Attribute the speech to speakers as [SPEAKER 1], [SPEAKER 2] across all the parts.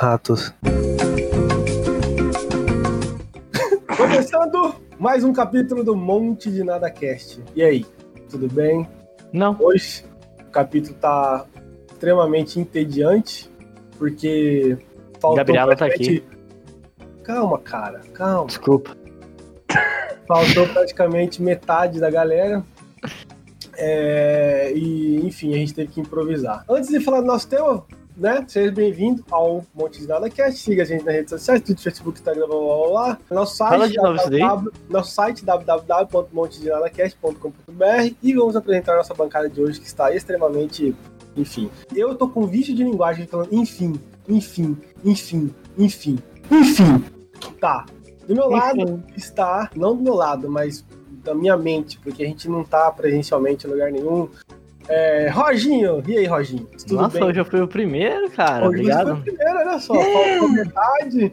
[SPEAKER 1] Ratos.
[SPEAKER 2] Começando mais um capítulo do Monte de Nada Cast. E aí, tudo bem?
[SPEAKER 3] Não.
[SPEAKER 2] Hoje o capítulo tá extremamente entediante, porque faltou
[SPEAKER 3] Gabriela tá
[SPEAKER 2] praticamente- Calma, cara, calma.
[SPEAKER 3] Desculpa.
[SPEAKER 2] Faltou praticamente metade da galera. É, e, enfim, a gente teve que improvisar. Antes de falar do nosso tema, né? Seja bem-vindo ao Monte de Nada Cast. Siga a gente nas redes sociais, Twitter, Facebook, Instagram, blá, blá, blá, blá. Nosso site, www, nosso site www.montedenadacast.com.br e vamos apresentar a nossa bancada de hoje que está extremamente, enfim. Eu tô com vício de linguagem falando enfim, enfim, enfim, enfim, enfim. Tá. Do meu lado está, não do meu lado, mas da minha mente, porque a gente não tá presencialmente em lugar nenhum. É, Roginho, e aí, Roginho? Tudo
[SPEAKER 3] Nossa,
[SPEAKER 2] bem?
[SPEAKER 3] hoje eu fui o primeiro, cara.
[SPEAKER 2] Hoje você foi o
[SPEAKER 3] Obrigado.
[SPEAKER 2] primeiro, olha só, faltou metade.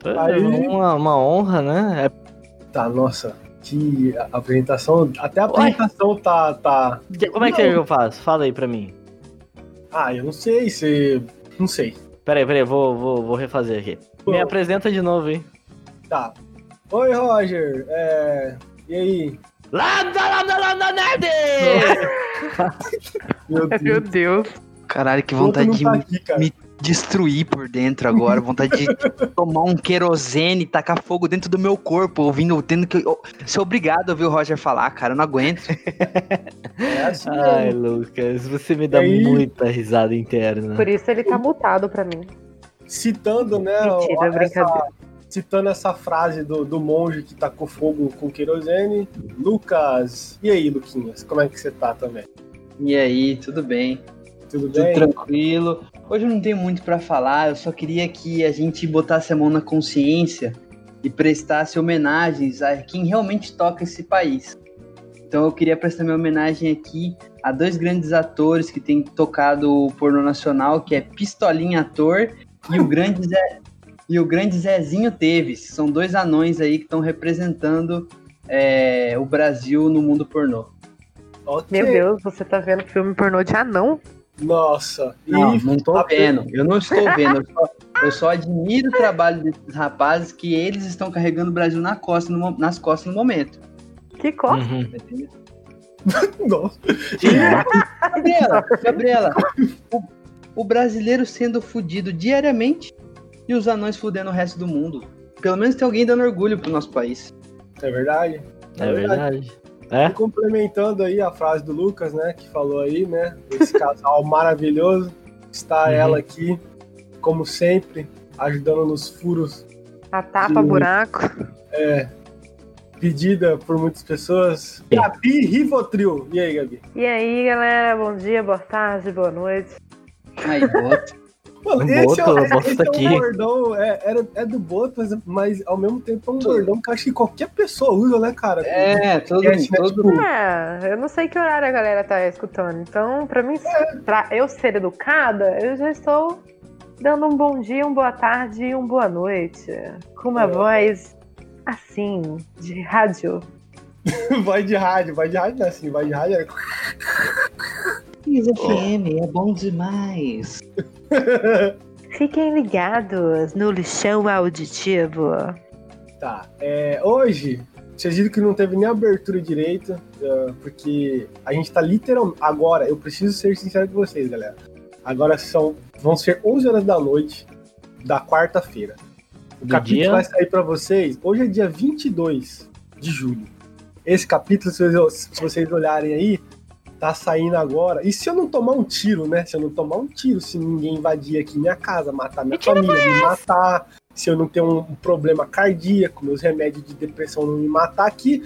[SPEAKER 3] Foi
[SPEAKER 2] Aí-
[SPEAKER 3] Uma, uma honra, né? É-
[SPEAKER 2] Tá, nossa, que apresentação, até a apresentação tá, tá...
[SPEAKER 3] Como é que, é que eu faço? Fala aí pra mim.
[SPEAKER 2] Ah, eu não sei se... não sei.
[SPEAKER 3] Peraí, peraí, vou, vou, vou refazer aqui.
[SPEAKER 2] Pô.
[SPEAKER 3] Me apresenta de novo, hein?
[SPEAKER 2] Tá. Oi, Roger, é... E aí?
[SPEAKER 3] Lada, lada, lada, nerd!
[SPEAKER 2] Meu Deus,
[SPEAKER 4] Meu Deus.
[SPEAKER 5] Caralho, que vontade de
[SPEAKER 2] tá
[SPEAKER 5] me
[SPEAKER 2] aqui,
[SPEAKER 5] me destruir por dentro agora. Vontade de tomar um querosene, tacar fogo dentro do meu corpo, ouvindo, tendo que. eu- ser obrigado a ouvir o Roger falar, cara. Eu não aguento.
[SPEAKER 2] É assim
[SPEAKER 3] Ai. Lucas, você me dá
[SPEAKER 2] E aí?
[SPEAKER 3] muita risada interna.
[SPEAKER 4] Por isso ele tá mutado pra mim.
[SPEAKER 2] Citando, né,
[SPEAKER 4] Mentira,
[SPEAKER 2] essa,
[SPEAKER 4] brincadeira.
[SPEAKER 2] Citando essa frase do, do monge que tacou fogo com querosene, Lucas, e aí, Luquinhas, como é que você tá também?
[SPEAKER 5] E aí, tudo bem?
[SPEAKER 2] Tudo
[SPEAKER 5] Tudo
[SPEAKER 2] bem?
[SPEAKER 5] tranquilo. Hoje eu não tenho muito pra falar, eu só queria que a gente botasse a mão na consciência e prestasse homenagens a quem realmente toca esse país. Então eu queria prestar minha homenagem aqui a dois grandes atores que têm tocado o pornô nacional, que é Pistolinha Ator e o grande Zé, e o grande Zezinho Teves. São dois anões aí que estão representando é, o Brasil no mundo pornô.
[SPEAKER 2] Ok.
[SPEAKER 4] Meu Deus, você tá vendo filme pornô de anão?
[SPEAKER 2] Nossa,
[SPEAKER 5] Não, não tô vendo. Eu não estou vendo. Eu só, eu só admiro o trabalho desses rapazes que eles estão carregando o Brasil na costa, no nas costas no momento.
[SPEAKER 4] Que costa.
[SPEAKER 3] Uhum.
[SPEAKER 2] Nossa.
[SPEAKER 5] Gabriela, Gabriela, o, o brasileiro sendo fudido diariamente e os anões fudendo o resto do mundo. Pelo menos tem alguém dando orgulho pro nosso país.
[SPEAKER 2] É verdade.
[SPEAKER 3] É verdade. É?
[SPEAKER 2] E complementando aí a frase do Lucas, né, que falou aí, né, esse casal maravilhoso, está
[SPEAKER 3] Uhum.
[SPEAKER 2] ela aqui, como sempre, ajudando nos furos,
[SPEAKER 4] A tapa
[SPEAKER 2] Sim.
[SPEAKER 4] buraco.
[SPEAKER 2] pedida por muitas pessoas. Gabi Rivotril. E aí, Gabi?
[SPEAKER 4] E aí, galera, bom dia, boa tarde, boa noite.
[SPEAKER 5] Aí, bota.
[SPEAKER 2] Mano, esse,
[SPEAKER 3] Boto,
[SPEAKER 2] é,
[SPEAKER 3] o
[SPEAKER 2] esse
[SPEAKER 3] tá
[SPEAKER 2] é um
[SPEAKER 3] aqui.
[SPEAKER 2] bordão, é, era, é do Boto, mas, mas ao mesmo tempo é um bordão que eu acho que qualquer pessoa usa, né, cara?
[SPEAKER 5] É, todo,
[SPEAKER 2] né,
[SPEAKER 5] todo,
[SPEAKER 2] tipo,
[SPEAKER 4] É, eu não sei que horário a galera tá escutando. Então, pra mim, pra eu ser educada, eu já estou dando um bom dia, uma boa tarde e uma boa noite. Com uma
[SPEAKER 2] É.
[SPEAKER 4] voz assim, de rádio.
[SPEAKER 2] vai de rádio, vai de rádio, não é assim, vai de rádio. é-
[SPEAKER 5] FM, é bom demais.
[SPEAKER 4] Fiquem ligados no lixão auditivo.
[SPEAKER 2] Tá, é, hoje, vocês viram que não teve nem abertura direito, é, porque a gente tá literalmente. Agora, eu preciso ser sincero com vocês, galera. Agora são. Vão ser 11 horas da noite da quarta-feira. O
[SPEAKER 3] Do
[SPEAKER 2] capítulo
[SPEAKER 3] dia?
[SPEAKER 2] vai sair pra vocês. Hoje é dia 22 de julho. Esse capítulo, se vocês olharem aí, tá saindo agora. E se eu não tomar um tiro, né? Se eu não tomar um tiro, se ninguém invadir aqui minha casa, matar minha família, me matar, se eu não ter um, problema cardíaco, meus remédios de depressão não me matar aqui,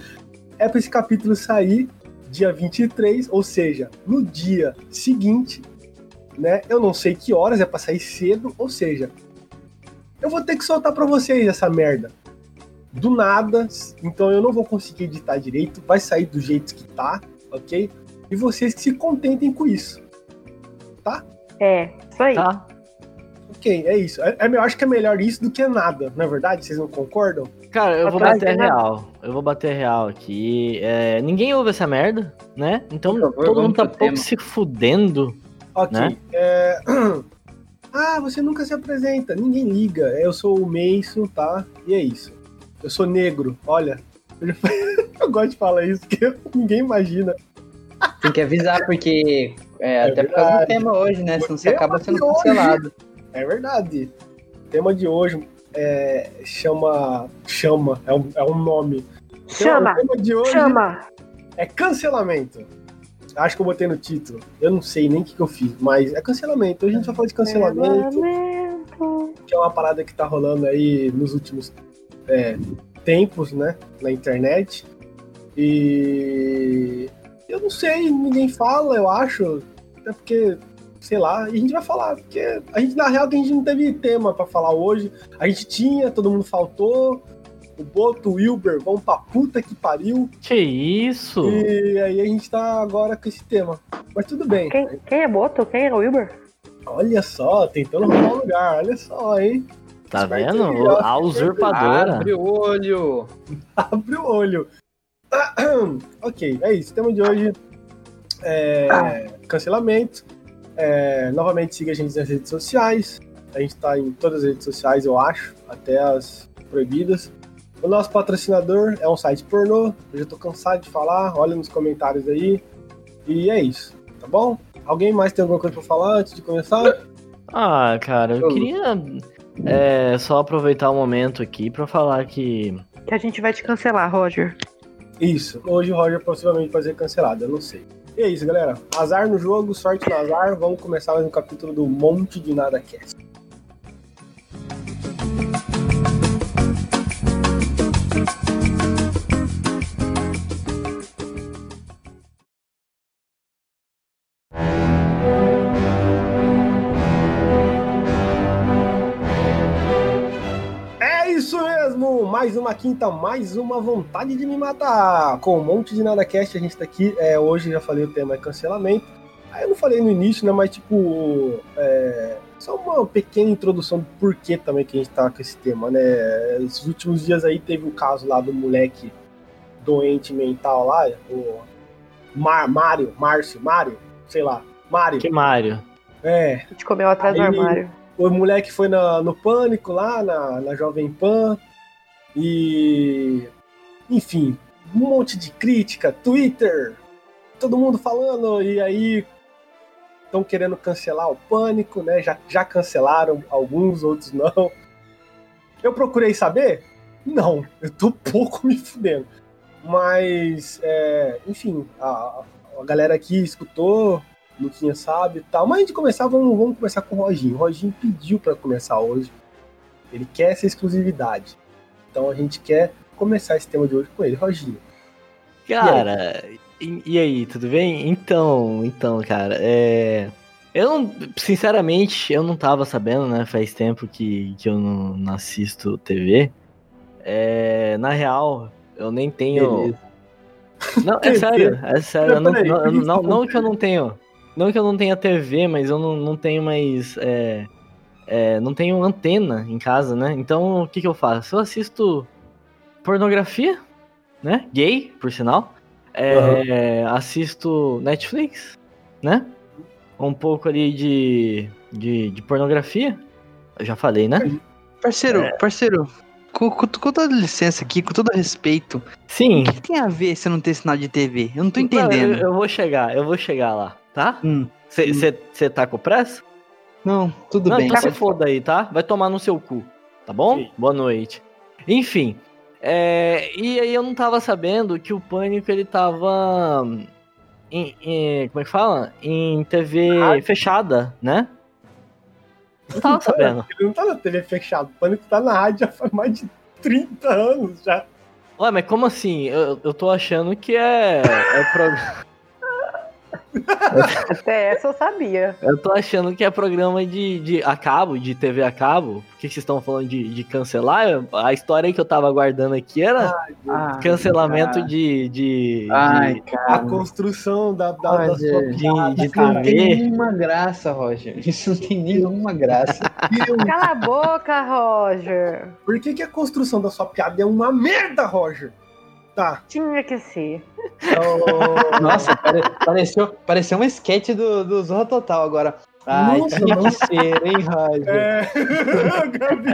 [SPEAKER 2] é pra esse capítulo sair dia 23, ou seja, no dia seguinte, né? Eu não sei que horas, é pra sair cedo, ou seja, eu vou ter que soltar pra vocês essa merda. Do nada, então eu não vou conseguir editar direito, vai sair do jeito que tá, ok? E vocês que se contentem com isso.
[SPEAKER 4] É, isso aí.
[SPEAKER 3] Tá?
[SPEAKER 2] Ok, é isso. É, é- eu acho que é melhor isso do que nada, não é verdade? Vocês não concordam?
[SPEAKER 3] Cara, eu vou bater real. Eu vou bater real aqui. É, ninguém ouve essa merda, né? Então
[SPEAKER 5] favor,
[SPEAKER 3] todo mundo tá pouco
[SPEAKER 5] tema.
[SPEAKER 3] se fudendo.
[SPEAKER 2] Ok.
[SPEAKER 3] Né?
[SPEAKER 2] é, Ah, você nunca se apresenta. Ninguém liga. Eu sou o Meiso, tá? E é isso. Eu sou negro. Olha. Eu, já- eu gosto de falar isso, porque ninguém imagina.
[SPEAKER 5] Tem que avisar, porque. É,
[SPEAKER 2] É
[SPEAKER 5] até por causa do
[SPEAKER 2] verdade.
[SPEAKER 5] tema hoje, né? Senão você acaba sendo cancelado.
[SPEAKER 2] É verdade. O tema de hoje é, chama. Chama. É um, é um nome.
[SPEAKER 4] Chama,
[SPEAKER 2] O tema de hoje
[SPEAKER 4] chama.
[SPEAKER 2] é cancelamento. Acho que eu botei no título. Eu não sei nem o que, que eu fiz, mas é cancelamento. Hoje a gente vai falar de cancelamento.
[SPEAKER 4] Cancelamento.
[SPEAKER 2] que é uma parada que tá rolando aí nos últimos é, tempos, né, na internet. E eu não sei, ninguém fala, eu acho, até porque, sei lá, e a gente vai falar, porque a gente, na real, a gente não teve tema pra falar hoje. A gente tinha, todo mundo faltou. O Boto, o Wilber, vão pra puta que pariu.
[SPEAKER 3] Que isso?
[SPEAKER 2] E aí a gente tá agora com esse tema. Mas tudo bem.
[SPEAKER 4] Quem, quem é Boto? Quem é o Wilber?
[SPEAKER 2] Olha só, tentando roubar o lugar, olha só, hein?
[SPEAKER 3] Tá vendo?
[SPEAKER 2] aí, ó.
[SPEAKER 3] A usurpadora.
[SPEAKER 5] Abre o olho.
[SPEAKER 2] Abre o olho. ok, é isso. O tema de hoje é cancelamento. É, novamente siga a gente nas redes sociais. A gente tá em todas as redes sociais, eu acho, até as proibidas. O nosso patrocinador é um site pornô. Eu já tô cansado de falar. Olha nos comentários aí. E é isso, tá bom? Alguém mais tem alguma coisa pra falar antes de começar?
[SPEAKER 3] Ah, cara, eu queria é, só aproveitar o momento aqui pra falar que.
[SPEAKER 4] Que a gente vai te cancelar, Roger.
[SPEAKER 2] Isso. Hoje o Roger possivelmente vai ser cancelado, eu não sei. E é isso, galera. Azar no jogo, sorte no azar. Vamos começar mais um capítulo do Monte de Nada Cast. Mesmo! Mais uma quinta, mais uma vontade de me matar. Com um monte de nada cast, a gente tá aqui. É, hoje já falei o tema é cancelamento. Aí eu não falei no início, né? Mas tipo. É, só uma pequena introdução do porquê também que a gente tá com esse tema, né? Esses últimos dias aí teve o caso lá do moleque doente mental lá, o Mar, Mário, Márcio, Mário, sei lá, Mário.
[SPEAKER 3] Que Mário?
[SPEAKER 2] É,
[SPEAKER 4] A gente comeu atrás do
[SPEAKER 2] Aí-
[SPEAKER 4] armário.
[SPEAKER 2] o moleque foi na- no pânico lá, na, na Jovem Pan. E. Enfim, um monte de crítica, Twitter, todo mundo falando, e aí estão querendo cancelar o pânico, né? Já, já cancelaram alguns, outros não. Eu procurei saber? Não, eu tô pouco me fudendo. Mas, é, enfim, a, a galera aqui escutou, Luquinha sabe e tal. Mas antes de começar, vamos, vamos começar com o Roginho. O Roginho pediu para começar hoje. Ele quer essa exclusividade. Então a gente quer começar esse tema de hoje com ele. Roginho.
[SPEAKER 3] Cara, e, e aí, tudo bem? Então, então, cara, é. Eu não, sinceramente, eu não tava sabendo, né? Faz tempo que, que eu não, não assisto TV. É, na real, eu nem tenho.
[SPEAKER 2] Beleza.
[SPEAKER 3] Não, é sério, é sério. Não, não, não que eu não tenho. Não que eu não tenha TV, mas eu não, não tenho mais. é, é, não tenho antena em casa, né? Então o que, que eu faço? Eu assisto pornografia, né? Gay, por sinal. É, Assisto Netflix, né? Um pouco ali de, de, de pornografia. Eu já falei, né?
[SPEAKER 5] Parceiro,
[SPEAKER 3] É.
[SPEAKER 5] parceiro, com, com, com toda licença aqui, com todo respeito,
[SPEAKER 3] Sim.
[SPEAKER 5] o que tem a ver se não ter sinal de TV? Eu não tô
[SPEAKER 3] Não,
[SPEAKER 5] entendendo.
[SPEAKER 3] Eu, eu vou chegar, eu vou chegar lá, tá?
[SPEAKER 5] Hum,
[SPEAKER 3] Você tá com pressa?
[SPEAKER 5] Não, tudo
[SPEAKER 3] não,
[SPEAKER 5] bem.
[SPEAKER 3] então se foda aí, tá? Vai tomar no seu cu, tá bom?
[SPEAKER 2] Sim.
[SPEAKER 3] Boa noite. Enfim, é, e aí eu não tava sabendo que o Pânico, ele tava em, em- como é que fala? Em TV
[SPEAKER 2] Rádio.
[SPEAKER 3] fechada, né? Não tava sabendo.
[SPEAKER 2] Ele não tá na TV fechado. O Pânico tá na rádio já faz mais de 30 anos já.
[SPEAKER 3] Ué, mas como assim? Eu, eu tô achando que é, é pro-
[SPEAKER 4] Até essa eu sabia.
[SPEAKER 3] Eu tô achando que é programa de, de a cabo, de TV a cabo. Por que vocês estão falando de, de cancelar? A história que eu tava aguardando aqui era
[SPEAKER 5] Ai,
[SPEAKER 3] cancelamento
[SPEAKER 5] cara.
[SPEAKER 3] de, de,
[SPEAKER 5] Ai,
[SPEAKER 3] de,
[SPEAKER 2] A construção da, da, da sua
[SPEAKER 3] de-
[SPEAKER 2] piada,
[SPEAKER 3] de
[SPEAKER 5] Isso não tem nenhuma graça, Roger. Isso não tem nenhuma graça.
[SPEAKER 4] Cala a boca, Roger.
[SPEAKER 2] Por que, que a construção da sua piada é uma merda, Roger? Tá.
[SPEAKER 4] Tinha que ser.
[SPEAKER 5] Nossa, pare- pareceu, pareceu um sketch do, do Zorra Total agora. Ai,
[SPEAKER 2] Nossa,
[SPEAKER 5] tinha que ser, hein, Roger?
[SPEAKER 2] É. Gabi.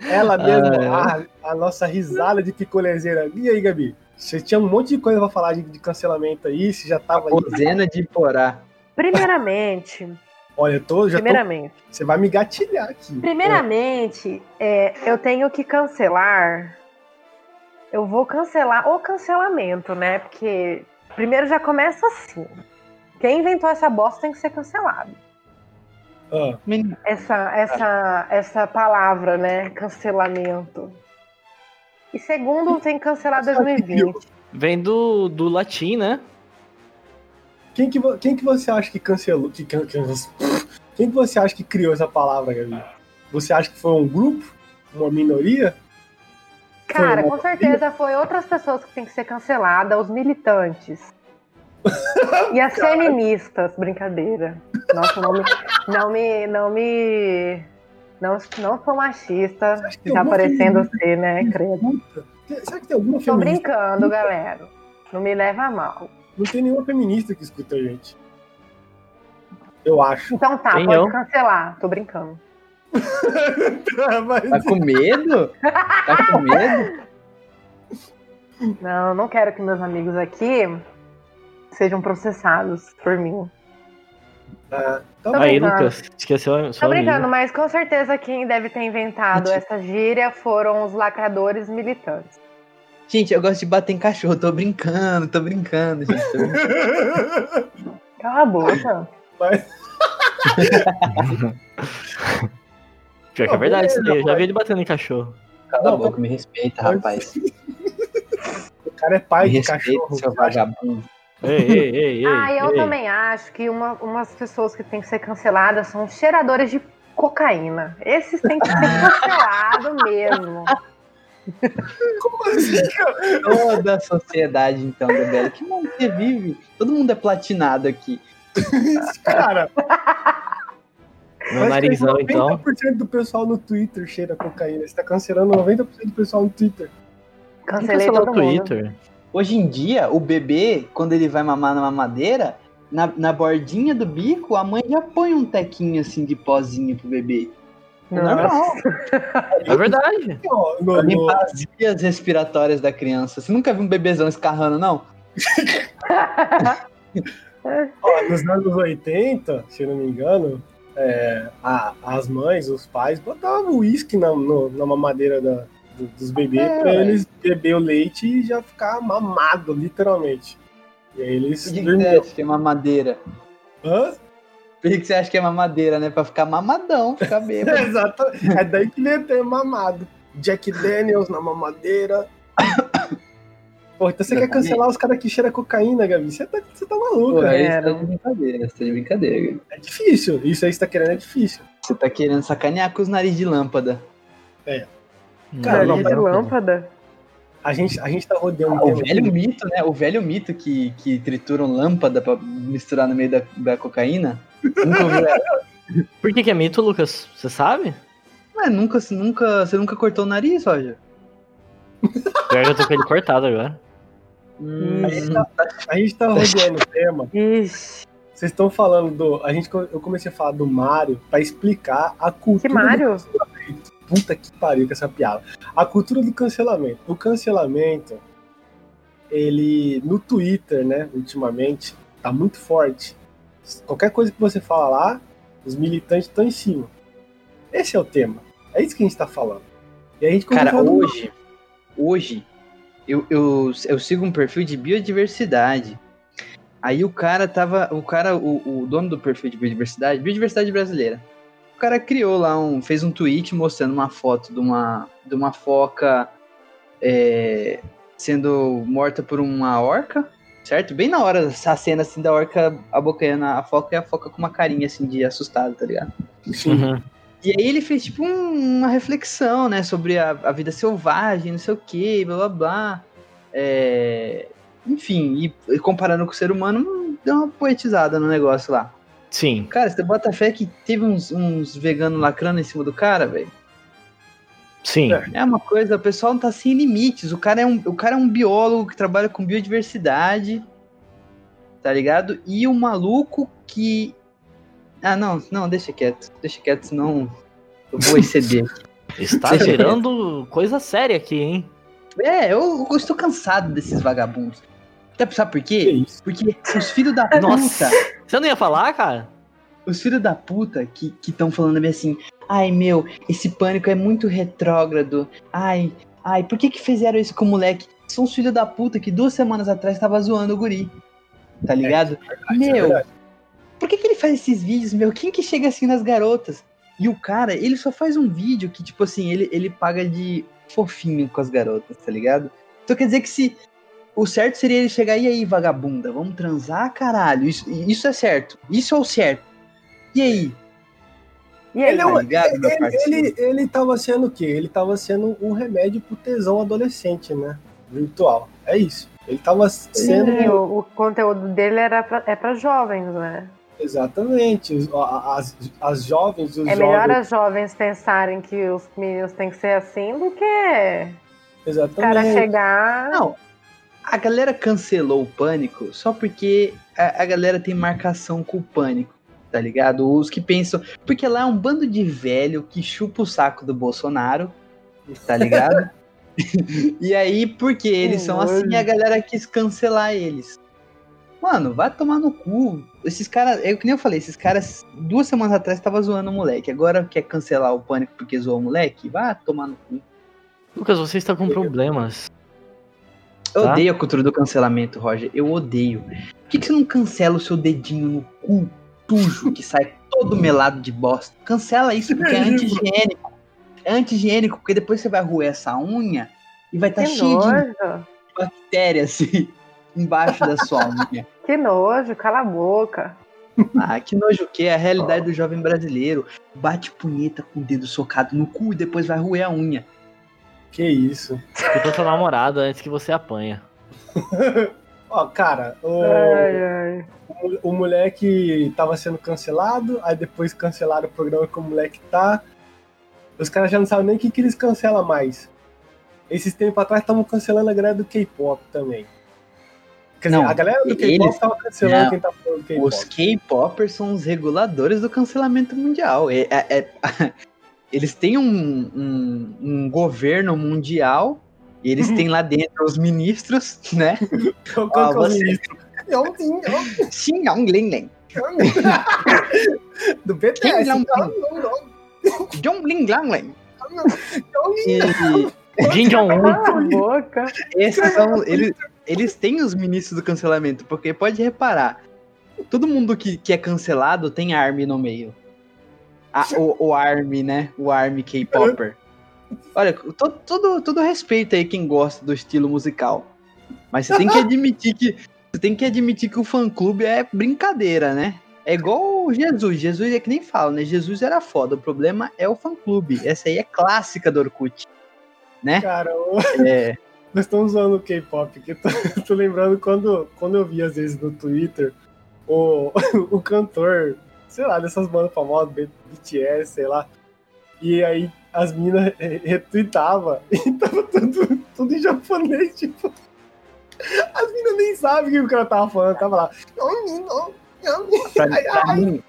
[SPEAKER 2] Ela mesmo,
[SPEAKER 3] Ah,
[SPEAKER 2] a, a nossa risada de picolezeira. E aí, Gabi? Você tinha um monte de coisa pra falar de, de cancelamento aí, você já tava aí.
[SPEAKER 5] Bozena de Porá.
[SPEAKER 4] Primeiramente,
[SPEAKER 2] Olha, eu tô, já tô,
[SPEAKER 4] primeiramente,
[SPEAKER 2] você vai me gatilhar aqui.
[SPEAKER 4] primeiramente, é, eu tenho que cancelar. Eu vou cancelar o cancelamento, né? Porque primeiro já começa assim. Quem inventou essa bosta tem que ser cancelado.
[SPEAKER 2] Ah,
[SPEAKER 4] essa, essa, essa palavra, né? Cancelamento. E segundo, tem que cancelar 2020.
[SPEAKER 3] Vem do, do latim, né?
[SPEAKER 2] quem, que, quem que você acha que cancelou? Que, can- que- quem que você acha que criou essa palavra, Gabi? Você acha que foi um grupo? Uma minoria?
[SPEAKER 4] Cara, com certeza foi outras pessoas que tem que ser canceladas, os militantes. E as feministas, brincadeira. Nossa, não me. Não me. Não me. Não, não sou machista, tá parecendo
[SPEAKER 2] feminista
[SPEAKER 4] ser, né, credo.
[SPEAKER 2] Será que tem alguma
[SPEAKER 4] Tô
[SPEAKER 2] feminista?
[SPEAKER 4] brincando, galera. Não me leva a mal.
[SPEAKER 2] Não tem nenhuma feminista que escuta a gente. Eu acho.
[SPEAKER 4] Então tá,
[SPEAKER 3] Tem
[SPEAKER 4] pode
[SPEAKER 3] eu.
[SPEAKER 4] cancelar. Tô brincando.
[SPEAKER 2] Mas-
[SPEAKER 5] Tá com medo? Tá com medo?
[SPEAKER 4] Não, não quero que meus amigos aqui sejam processados por mim.
[SPEAKER 2] Ah, tá bom.
[SPEAKER 3] Aí. Lucas, esqueceu a
[SPEAKER 4] Tô
[SPEAKER 3] sua
[SPEAKER 4] brincando,
[SPEAKER 3] amiga.
[SPEAKER 4] mas com certeza quem deve ter inventado essa gíria foram os lacradores militantes.
[SPEAKER 5] Gente, eu gosto de bater em cachorro. Tô brincando, tô brincando, gente. Tô brincando.
[SPEAKER 4] Cala a boca.
[SPEAKER 3] Pior que é verdade isso daí. Eu já vi ele batendo em cachorro.
[SPEAKER 5] Cala a boca, me respeita, rapaz.
[SPEAKER 2] o cara é pai
[SPEAKER 5] Me
[SPEAKER 2] de
[SPEAKER 5] respeita,
[SPEAKER 2] cachorro.
[SPEAKER 5] seu vagabundo.
[SPEAKER 3] Ei, ei, ei, ei.
[SPEAKER 4] ah, eu
[SPEAKER 3] ei.
[SPEAKER 4] também acho que uma, umas pessoas que têm que ser canceladas são cheiradores de cocaína. Esses têm que ser cancelados mesmo.
[SPEAKER 2] Como assim?
[SPEAKER 5] Toda a sociedade, então, Gabriela. Que mundo você vive? Todo mundo é platinado aqui.
[SPEAKER 2] Cara,
[SPEAKER 3] Meu narizão, então.
[SPEAKER 2] 90% do pessoal no Twitter cheira cocaína. Você tá cancelando 90% do pessoal no Twitter.
[SPEAKER 4] Cancelei todo
[SPEAKER 3] o
[SPEAKER 4] mundo.
[SPEAKER 3] Twitter.
[SPEAKER 5] Hoje em dia, o bebê, quando ele vai mamar na mamadeira, na, na bordinha do bico, a mãe já põe um tequinho assim de pozinho pro bebê. É normal.
[SPEAKER 3] É verdade.
[SPEAKER 2] No-
[SPEAKER 5] limpar as respiratórias da criança. Você nunca viu um bebezão escarrando, não?
[SPEAKER 2] ó, nos anos 80, se eu não me engano, é, a- as mães, os pais, botavam uísque na, no- na mamadeira da- do- dos bebês
[SPEAKER 5] É,
[SPEAKER 2] pra
[SPEAKER 5] ué.
[SPEAKER 2] eles beber o leite e já ficar mamado, literalmente. E aí eles
[SPEAKER 5] Por que, que você acha que é mamadeira?
[SPEAKER 2] Hã?
[SPEAKER 5] Por que, você acha que é mamadeira, né? Pra ficar mamadão, ficar bêbado.
[SPEAKER 2] Exato. É daí que ele ter mamado. Jack Daniels na mamadeira. Pô, então você quer cancelar os caras que cheiram cocaína, Gabi? Você tá, você tá maluco,
[SPEAKER 5] Pô,
[SPEAKER 2] né?
[SPEAKER 4] Era.
[SPEAKER 5] de brincadeira, você tá de brincadeira.
[SPEAKER 2] É difícil. Isso aí que você tá querendo é difícil.
[SPEAKER 5] Você tá querendo sacanear com os nariz de lâmpada.
[SPEAKER 2] Cara, não,
[SPEAKER 4] Nariz de lâmpada.
[SPEAKER 2] A gente, a gente tá rodeando
[SPEAKER 5] Ah, o velho
[SPEAKER 2] aqui.
[SPEAKER 5] mito, né? O velho mito que, que trituram lâmpada pra misturar no meio da, da cocaína. Nunca ouviu?
[SPEAKER 3] Por que, que é mito, Lucas? Você sabe?
[SPEAKER 5] Ué, nunca, nunca, você nunca cortou o nariz, Roger?
[SPEAKER 3] Eu tô com ele cortado agora.
[SPEAKER 5] Hum,
[SPEAKER 2] A gente tá rodeando o tema.
[SPEAKER 4] Ixi,
[SPEAKER 2] Vocês estão falando do. A gente, eu comecei a falar do Mario pra explicar a cultura.
[SPEAKER 4] que
[SPEAKER 2] do
[SPEAKER 4] Mário?
[SPEAKER 2] cancelamento. Puta que pariu com essa piada. A cultura do cancelamento. O cancelamento, ele no Twitter, né, ultimamente, tá muito forte. Qualquer coisa que você fala lá, os militantes estão em cima. Esse é o tema. É isso que a gente tá falando. E a gente
[SPEAKER 5] Cara,
[SPEAKER 2] começou a-
[SPEAKER 5] hoje, hoje, eu, eu, eu sigo um perfil de biodiversidade. Aí o cara tava. O cara, o, o dono do perfil de biodiversidade, biodiversidade brasileira. O cara criou lá um. fez um tweet mostrando uma foto de uma, de uma foca é, sendo morta por uma orca, certo? Bem na hora essa cena assim da orca abocanhando a foca e a foca com uma carinha assim de assustado, tá ligado?
[SPEAKER 2] Sim.
[SPEAKER 3] Uhum.
[SPEAKER 5] E aí ele fez tipo um- uma reflexão, né, sobre a, a vida selvagem, não sei o que, blá blá blá. É, Enfim, e, e comparando com o ser humano, deu uma poetizada no negócio lá.
[SPEAKER 3] Sim.
[SPEAKER 5] Cara, você bota fé que teve uns, uns veganos lacrando em cima do cara, velho?
[SPEAKER 3] Sim.
[SPEAKER 2] É.
[SPEAKER 5] É uma coisa, o pessoal não tá sem limites. O cara, é um, o cara é um biólogo que trabalha com biodiversidade, tá ligado? E um maluco que Ah, não, não, deixa quieto. Deixa quieto, senão eu vou exceder.
[SPEAKER 3] Está gerando coisa séria aqui, hein?
[SPEAKER 5] é, eu, eu estou cansado desses vagabundos. Até sabe por quê? Porque os filhos da puta.
[SPEAKER 3] Nossa. Você não ia falar, cara?
[SPEAKER 5] Os filhos da puta que estão falando bem assim, ai meu, esse pânico é muito retrógrado. Ai, ai, por que que fizeram isso com o moleque? São os filhos da puta que duas semanas atrás tava zoando o guri. Tá ligado?
[SPEAKER 2] Isso é
[SPEAKER 5] meu,
[SPEAKER 2] verdade.
[SPEAKER 5] Por que que ele faz esses vídeos, meu? Quem que chega assim nas garotas? E o cara, ele só faz um vídeo que, tipo assim, ele, ele paga de fofinho com as garotas, tá ligado? Então quer dizer que se. O certo seria ele chegar e aí, vagabunda, vamos transar, caralho. Isso, isso é certo. Isso é o certo. E aí?
[SPEAKER 4] E aí,
[SPEAKER 2] Ele é um-
[SPEAKER 5] Tá ligado,
[SPEAKER 2] Ele,
[SPEAKER 5] parceiro?
[SPEAKER 2] ele, ele tava sendo o quê? Ele tava sendo um remédio pro tesão adolescente, né? Virtual. É isso. Ele tava sendo.
[SPEAKER 4] Sim, o, o conteúdo dele era pra, é pra jovens, né?
[SPEAKER 2] Exatamente. As, as jovens, os
[SPEAKER 4] É melhor
[SPEAKER 2] jovens.
[SPEAKER 4] as jovens pensarem que os meninos têm que ser assim do que o
[SPEAKER 2] Exatamente.
[SPEAKER 4] cara chegar.
[SPEAKER 5] Não, a galera cancelou o pânico só porque a, a galera tem marcação com o pânico, tá ligado? Os que pensam. Porque lá é um bando de velho que chupa o saco do Bolsonaro, tá ligado? e aí, porque eles são assim, a galera quis cancelar eles. Mano, vai tomar no cu. Esses caras, é o que nem eu falei, esses caras, duas semanas atrás, tava zoando o moleque. Agora quer cancelar o pânico porque zoou o moleque? Vai tomar no cu.
[SPEAKER 3] Lucas, você está com problemas.
[SPEAKER 5] Eu
[SPEAKER 3] Tá.
[SPEAKER 5] odeio a cultura do cancelamento, Roger. Eu odeio. Por que, que você não cancela o seu dedinho no cu sujo que sai todo melado de bosta? Cancela isso, porque é anti-higiênico. É anti-higiênico, porque depois você vai roer essa unha e vai estar
[SPEAKER 4] que
[SPEAKER 5] cheio de
[SPEAKER 4] nojo.
[SPEAKER 5] bactéria assim embaixo da sua unha.
[SPEAKER 4] Que nojo, cala a boca.
[SPEAKER 5] Ah, que nojo o quê? É a realidade do jovem brasileiro. Bate punheta com o dedo socado no cu e depois vai roer a unha.
[SPEAKER 2] Que isso.
[SPEAKER 3] Escuta sua namorada antes que você apanha.
[SPEAKER 2] Ó, cara, o,
[SPEAKER 4] Ai, ai.
[SPEAKER 2] o moleque tava sendo cancelado, aí depois cancelaram o programa que o moleque tá. Os caras já não sabem nem o que, que eles cancelam mais. Esses tempos atrás estavam cancelando a galera do K-pop também. Quer dizer,
[SPEAKER 5] Não,
[SPEAKER 2] a galera do K-pop tava cancelando
[SPEAKER 5] Não.
[SPEAKER 2] quem tá falando do K-pop.
[SPEAKER 5] Os K-popers são os reguladores do cancelamento mundial. É- é- é- eles têm um, um- um governo mundial, e eles têm lá dentro os ministros, né?
[SPEAKER 2] Qual- qual
[SPEAKER 5] Ah,
[SPEAKER 2] que é o ministro? Sim.
[SPEAKER 5] Sim, Yong Ling Ling.
[SPEAKER 2] Do BTS.
[SPEAKER 5] Jong Ling Lang Ling.
[SPEAKER 2] Não,
[SPEAKER 5] E
[SPEAKER 3] Jin Jong-un.
[SPEAKER 5] Esses são. Eles, eles têm os ministros do cancelamento, porque pode reparar. Todo mundo que, que é cancelado tem ARMY no meio. A- o, o ARMY, né? O ARMY K-Popper. Olha, todo, todo, todo respeito aí quem gosta do estilo musical. Mas você tem que admitir que. Você tem que admitir que o fã-clube é brincadeira, né? É igual o Jesus. Jesus é que nem fala, né? Jesus era foda. O problema é o fã-clube. Essa aí é clássica do Orkut. Né?
[SPEAKER 2] Cara,
[SPEAKER 5] É.
[SPEAKER 2] nós estamos usando o K-pop, que eu tô, tô lembrando quando, quando eu vi às vezes no Twitter o, o cantor, sei lá, dessas bandas famosas, BTS, sei lá, e aí as minas re- retweetavam e tava tudo, tudo em japonês, tipo. As minas nem sabem o que o cara tava falando, tava lá.
[SPEAKER 5] Pra, pra mim,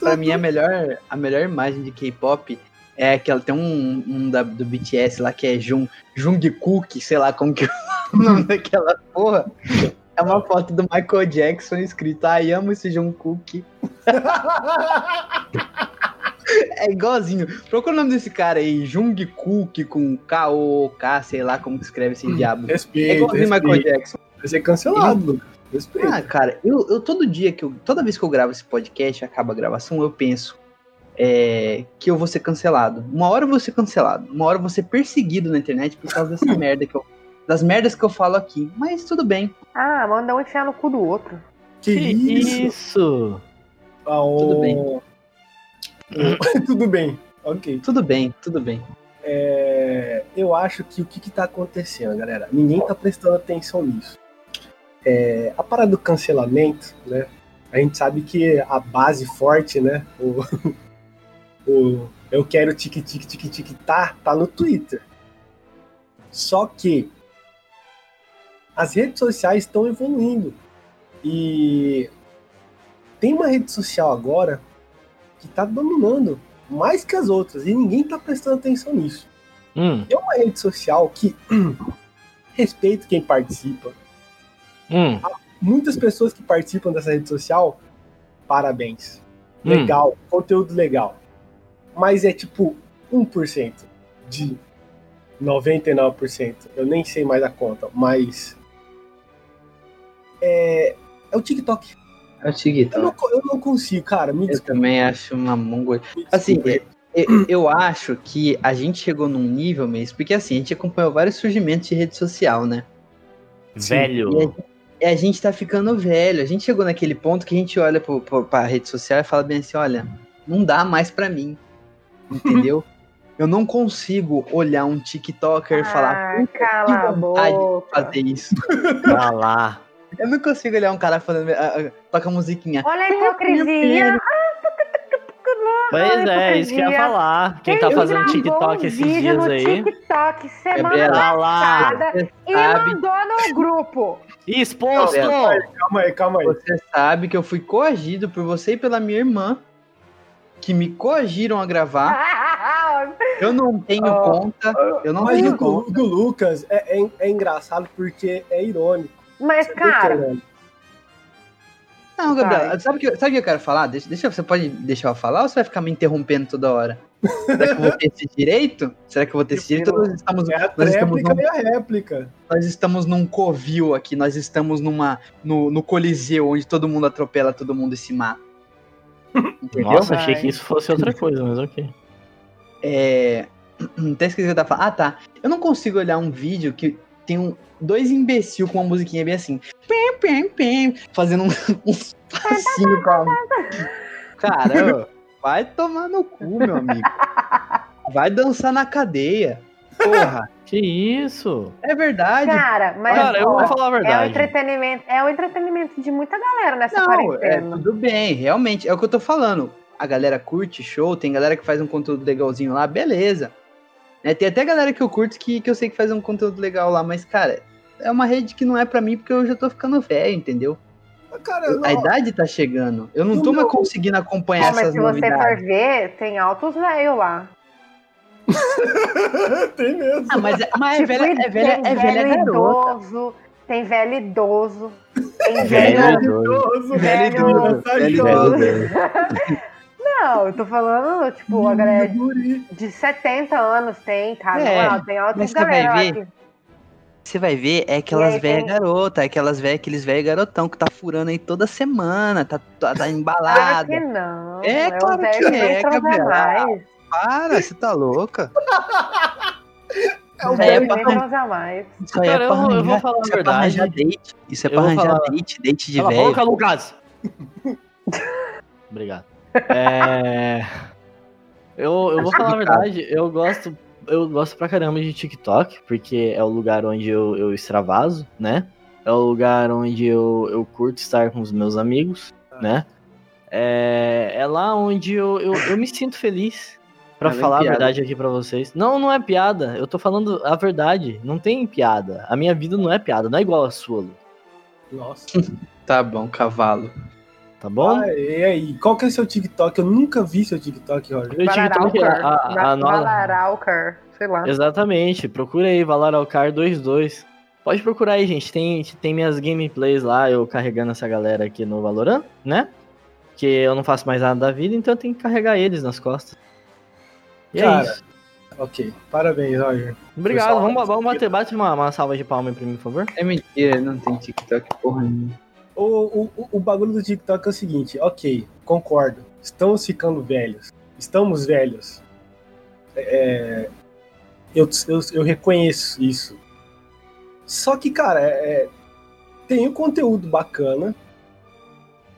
[SPEAKER 5] pra mim a melhor, a melhor imagem de K-pop é aquela. Tem um, um da, do BTS lá que é Jung, Jungkook, sei lá como que é o nome daquela porra. É uma foto do Michael Jackson escrito Ai, amo esse Jungkook. É igualzinho. Procura o nome desse cara aí, Jungkook com K-O-K, sei lá como que escreve esse diabo. É
[SPEAKER 2] Respeito,
[SPEAKER 5] igualzinho Michael
[SPEAKER 2] respeito.
[SPEAKER 5] Jackson.
[SPEAKER 2] Vai ser cancelado, Lucas. Respeito.
[SPEAKER 5] Ah, cara, eu, eu todo dia que eu. Toda vez que eu gravo esse podcast, acaba a gravação, eu penso é, que eu vou ser cancelado. Uma hora eu vou ser cancelado. Uma hora eu vou ser perseguido na internet por causa dessa merda que eu. Das merdas que eu falo aqui. Mas tudo bem.
[SPEAKER 4] Ah, manda um enfiar no cu do outro.
[SPEAKER 2] que,
[SPEAKER 3] Que
[SPEAKER 2] isso?
[SPEAKER 3] isso?
[SPEAKER 2] Ah, o-
[SPEAKER 5] Tudo bem.
[SPEAKER 2] tudo bem. Ok.
[SPEAKER 5] Tudo bem, tudo bem.
[SPEAKER 2] É, eu acho que o que, que tá acontecendo, galera? Ninguém tá prestando atenção nisso. É, a parada do cancelamento, né? A gente sabe que a base forte, né? O, o eu quero tique tique tique tique tá, tá no Twitter. Só que as redes sociais estão evoluindo. E tem uma rede social agora tá dominando mais que as outras e ninguém tá prestando atenção nisso.
[SPEAKER 3] Hum,
[SPEAKER 2] É uma rede social que respeita quem participa.
[SPEAKER 3] hum,
[SPEAKER 2] Muitas pessoas que participam dessa rede social, parabéns.
[SPEAKER 3] Hum.
[SPEAKER 2] Legal, conteúdo legal. Mas é tipo 1% de 99%. Eu nem sei mais a conta, mas. É, é o TikTok.
[SPEAKER 5] É o
[SPEAKER 2] Eu
[SPEAKER 5] TikTok.
[SPEAKER 2] não, co- eu não consigo, cara. Me
[SPEAKER 5] Eu
[SPEAKER 2] desculpa.
[SPEAKER 5] também acho uma mongo. Assim, eu, eu acho que a gente chegou num nível mesmo, porque assim, a gente acompanhou vários surgimentos de rede social, né?
[SPEAKER 3] velho.
[SPEAKER 5] E a, e a gente tá ficando velho. A gente chegou naquele ponto que a gente olha pro, pro, pra rede social e fala bem assim: olha, não dá mais pra mim. Entendeu? eu não consigo olhar um TikToker e falar,
[SPEAKER 4] Ah,
[SPEAKER 5] "Puta,
[SPEAKER 4] cala a boca.
[SPEAKER 5] fazer isso.
[SPEAKER 3] Tá lá.
[SPEAKER 5] Eu não consigo olhar um cara falando, ah, ah, toca musiquinha.
[SPEAKER 4] Olha a hipocrisia.
[SPEAKER 3] Pois é, isso que eu ia falar. Quem tá fazendo TikTok
[SPEAKER 4] um
[SPEAKER 3] esses dias aí.
[SPEAKER 4] TikTok semana
[SPEAKER 3] Tá
[SPEAKER 4] passada e mandou no grupo.
[SPEAKER 3] Exposto!
[SPEAKER 2] Calma aí, calma aí.
[SPEAKER 5] Você sabe que eu fui coagido por você e pela minha irmã, que me coagiram a gravar. Eu não tenho
[SPEAKER 4] Oh.
[SPEAKER 5] conta, eu não
[SPEAKER 2] Mas
[SPEAKER 5] tenho
[SPEAKER 2] o
[SPEAKER 5] conta.
[SPEAKER 2] do Lucas é, é, é engraçado porque é irônico.
[SPEAKER 4] Mas,
[SPEAKER 2] é
[SPEAKER 4] cara,
[SPEAKER 2] irônico.
[SPEAKER 5] Não, Gabriela,
[SPEAKER 4] Vai.
[SPEAKER 5] sabe o que, sabe que eu quero falar? Deixa, deixa- você pode deixar eu falar ou você vai ficar me interrompendo toda hora? Será que eu vou ter esse direito? Será que eu vou ter esse direito? Nós estamos,
[SPEAKER 2] É a
[SPEAKER 5] nós estamos,
[SPEAKER 2] réplica
[SPEAKER 5] num,
[SPEAKER 2] e a réplica.
[SPEAKER 5] nós estamos num covil aqui, nós estamos numa, no, no coliseu onde todo mundo atropela todo mundo e se mata. Entendeu?
[SPEAKER 3] Nossa, achei que isso fosse outra coisa, mas ok.
[SPEAKER 5] É. Até esqueci o que eu tava falando. Ah, tá. Eu não consigo olhar um vídeo que tem um, dois imbecil com uma musiquinha bem assim. Pim, pim, pim, fazendo um, um passinho com a. Cara, vai tomar no cu, meu amigo. Vai dançar na cadeia. Porra.
[SPEAKER 3] Que isso?
[SPEAKER 5] É verdade.
[SPEAKER 4] cara, mas
[SPEAKER 3] Cara, eu vou falar a
[SPEAKER 4] é o
[SPEAKER 3] verdade.
[SPEAKER 4] entretenimento, é o entretenimento de muita galera nessa
[SPEAKER 5] Não, é
[SPEAKER 4] quarentena.
[SPEAKER 5] tudo bem, realmente. É o que eu tô falando. A galera curte show, tem galera que faz um conteúdo legalzinho lá, beleza. Né, tem até galera que eu curto que, que eu sei que faz um conteúdo legal lá, mas, cara, é uma rede que não é pra mim porque eu já tô ficando velho, entendeu?
[SPEAKER 2] Cara,
[SPEAKER 5] Eu-
[SPEAKER 2] não,
[SPEAKER 5] a idade tá chegando. Eu não tô mais
[SPEAKER 2] meu-
[SPEAKER 5] conseguindo acompanhar
[SPEAKER 4] Ó, mas
[SPEAKER 5] essas
[SPEAKER 4] se você for
[SPEAKER 5] novidades.
[SPEAKER 4] ver, tem altos velhos lá.
[SPEAKER 2] tem mesmo.
[SPEAKER 5] Ah, mas, é- mas é
[SPEAKER 4] Tipo,
[SPEAKER 5] velha, é velha,
[SPEAKER 4] tem
[SPEAKER 5] é velha
[SPEAKER 4] velho
[SPEAKER 5] garota.
[SPEAKER 4] idoso, tem velho idoso, tem
[SPEAKER 3] Velho
[SPEAKER 4] velho.
[SPEAKER 3] idoso.
[SPEAKER 5] Velho
[SPEAKER 4] Velho-
[SPEAKER 5] idoso, velho idoso.
[SPEAKER 4] Não, eu tô falando, tipo, a galera
[SPEAKER 2] Guri.
[SPEAKER 4] de 70 anos tem, cara.
[SPEAKER 5] É,
[SPEAKER 4] não, tem
[SPEAKER 5] você
[SPEAKER 4] galera
[SPEAKER 5] vai ver,
[SPEAKER 4] que-
[SPEAKER 5] Você vai ver, é aquelas velhas
[SPEAKER 4] tem-
[SPEAKER 5] garotas, aquelas velhas, aqueles velhos garotão que tá furando aí toda semana, tá, tá, tá
[SPEAKER 4] Claro
[SPEAKER 5] embalado.
[SPEAKER 4] que não.
[SPEAKER 5] É,
[SPEAKER 4] o
[SPEAKER 5] claro que é, Gabriela. Para, você tá louca?
[SPEAKER 2] É o
[SPEAKER 4] O
[SPEAKER 5] velho
[SPEAKER 4] velho
[SPEAKER 5] pra
[SPEAKER 4] nem
[SPEAKER 5] arran-
[SPEAKER 4] transa mais.
[SPEAKER 5] Isso aí
[SPEAKER 3] Cara,
[SPEAKER 5] é
[SPEAKER 3] eu
[SPEAKER 5] pra
[SPEAKER 3] vou- eu
[SPEAKER 5] arranjar,
[SPEAKER 3] vou falar a
[SPEAKER 5] isso é pra
[SPEAKER 3] verdade.
[SPEAKER 5] arranjar date. Isso é pra arranjar
[SPEAKER 3] falar-
[SPEAKER 5] date, date de
[SPEAKER 3] Cala a
[SPEAKER 5] velho.
[SPEAKER 3] boca, Lucas! Obrigado. É... Eu, eu vou falar a verdade, eu gosto, eu gosto pra caramba de TikTok, porque é o lugar onde eu, eu extravaso, né? É o lugar onde eu, eu curto estar com os meus amigos, né? É, é lá onde eu, eu, eu me sinto feliz pra
[SPEAKER 5] Não é
[SPEAKER 3] falar a verdade aqui pra vocês. Não, não é piada, eu tô falando a verdade, não tem piada. A minha vida não é piada, não é igual a sua, Lu,
[SPEAKER 2] Nossa.
[SPEAKER 5] Tá bom, cavalo.
[SPEAKER 3] tá bom?
[SPEAKER 2] Ah, e aí, qual que é seu TikTok? Eu nunca vi seu TikTok, Roger.
[SPEAKER 3] Meu TikTok, a, a, a nova-
[SPEAKER 4] Valaralker, sei lá.
[SPEAKER 3] Exatamente, procura aí Valaralcar 22. Pode procurar aí, gente. Tem, tem minhas gameplays lá, eu carregando essa galera aqui no Valorant, né? Que eu não faço mais nada da vida, então eu tenho que carregar eles nas costas. E é
[SPEAKER 2] Cara,
[SPEAKER 3] isso.
[SPEAKER 2] Ok, parabéns, Roger.
[SPEAKER 3] Obrigado.
[SPEAKER 2] pessoal,
[SPEAKER 3] Vamos, vamos bater, bate uma, uma salva de palma aí pra mim, por favor.
[SPEAKER 5] É mentira, não tem TikTok porra nenhuma.
[SPEAKER 2] O, o, o- bagulho do TikTok é o seguinte, ok, concordo. Estamos ficando velhos. Estamos velhos. É, eu, eu, eu reconheço isso. Só que, cara, é, é, tem um conteúdo bacana.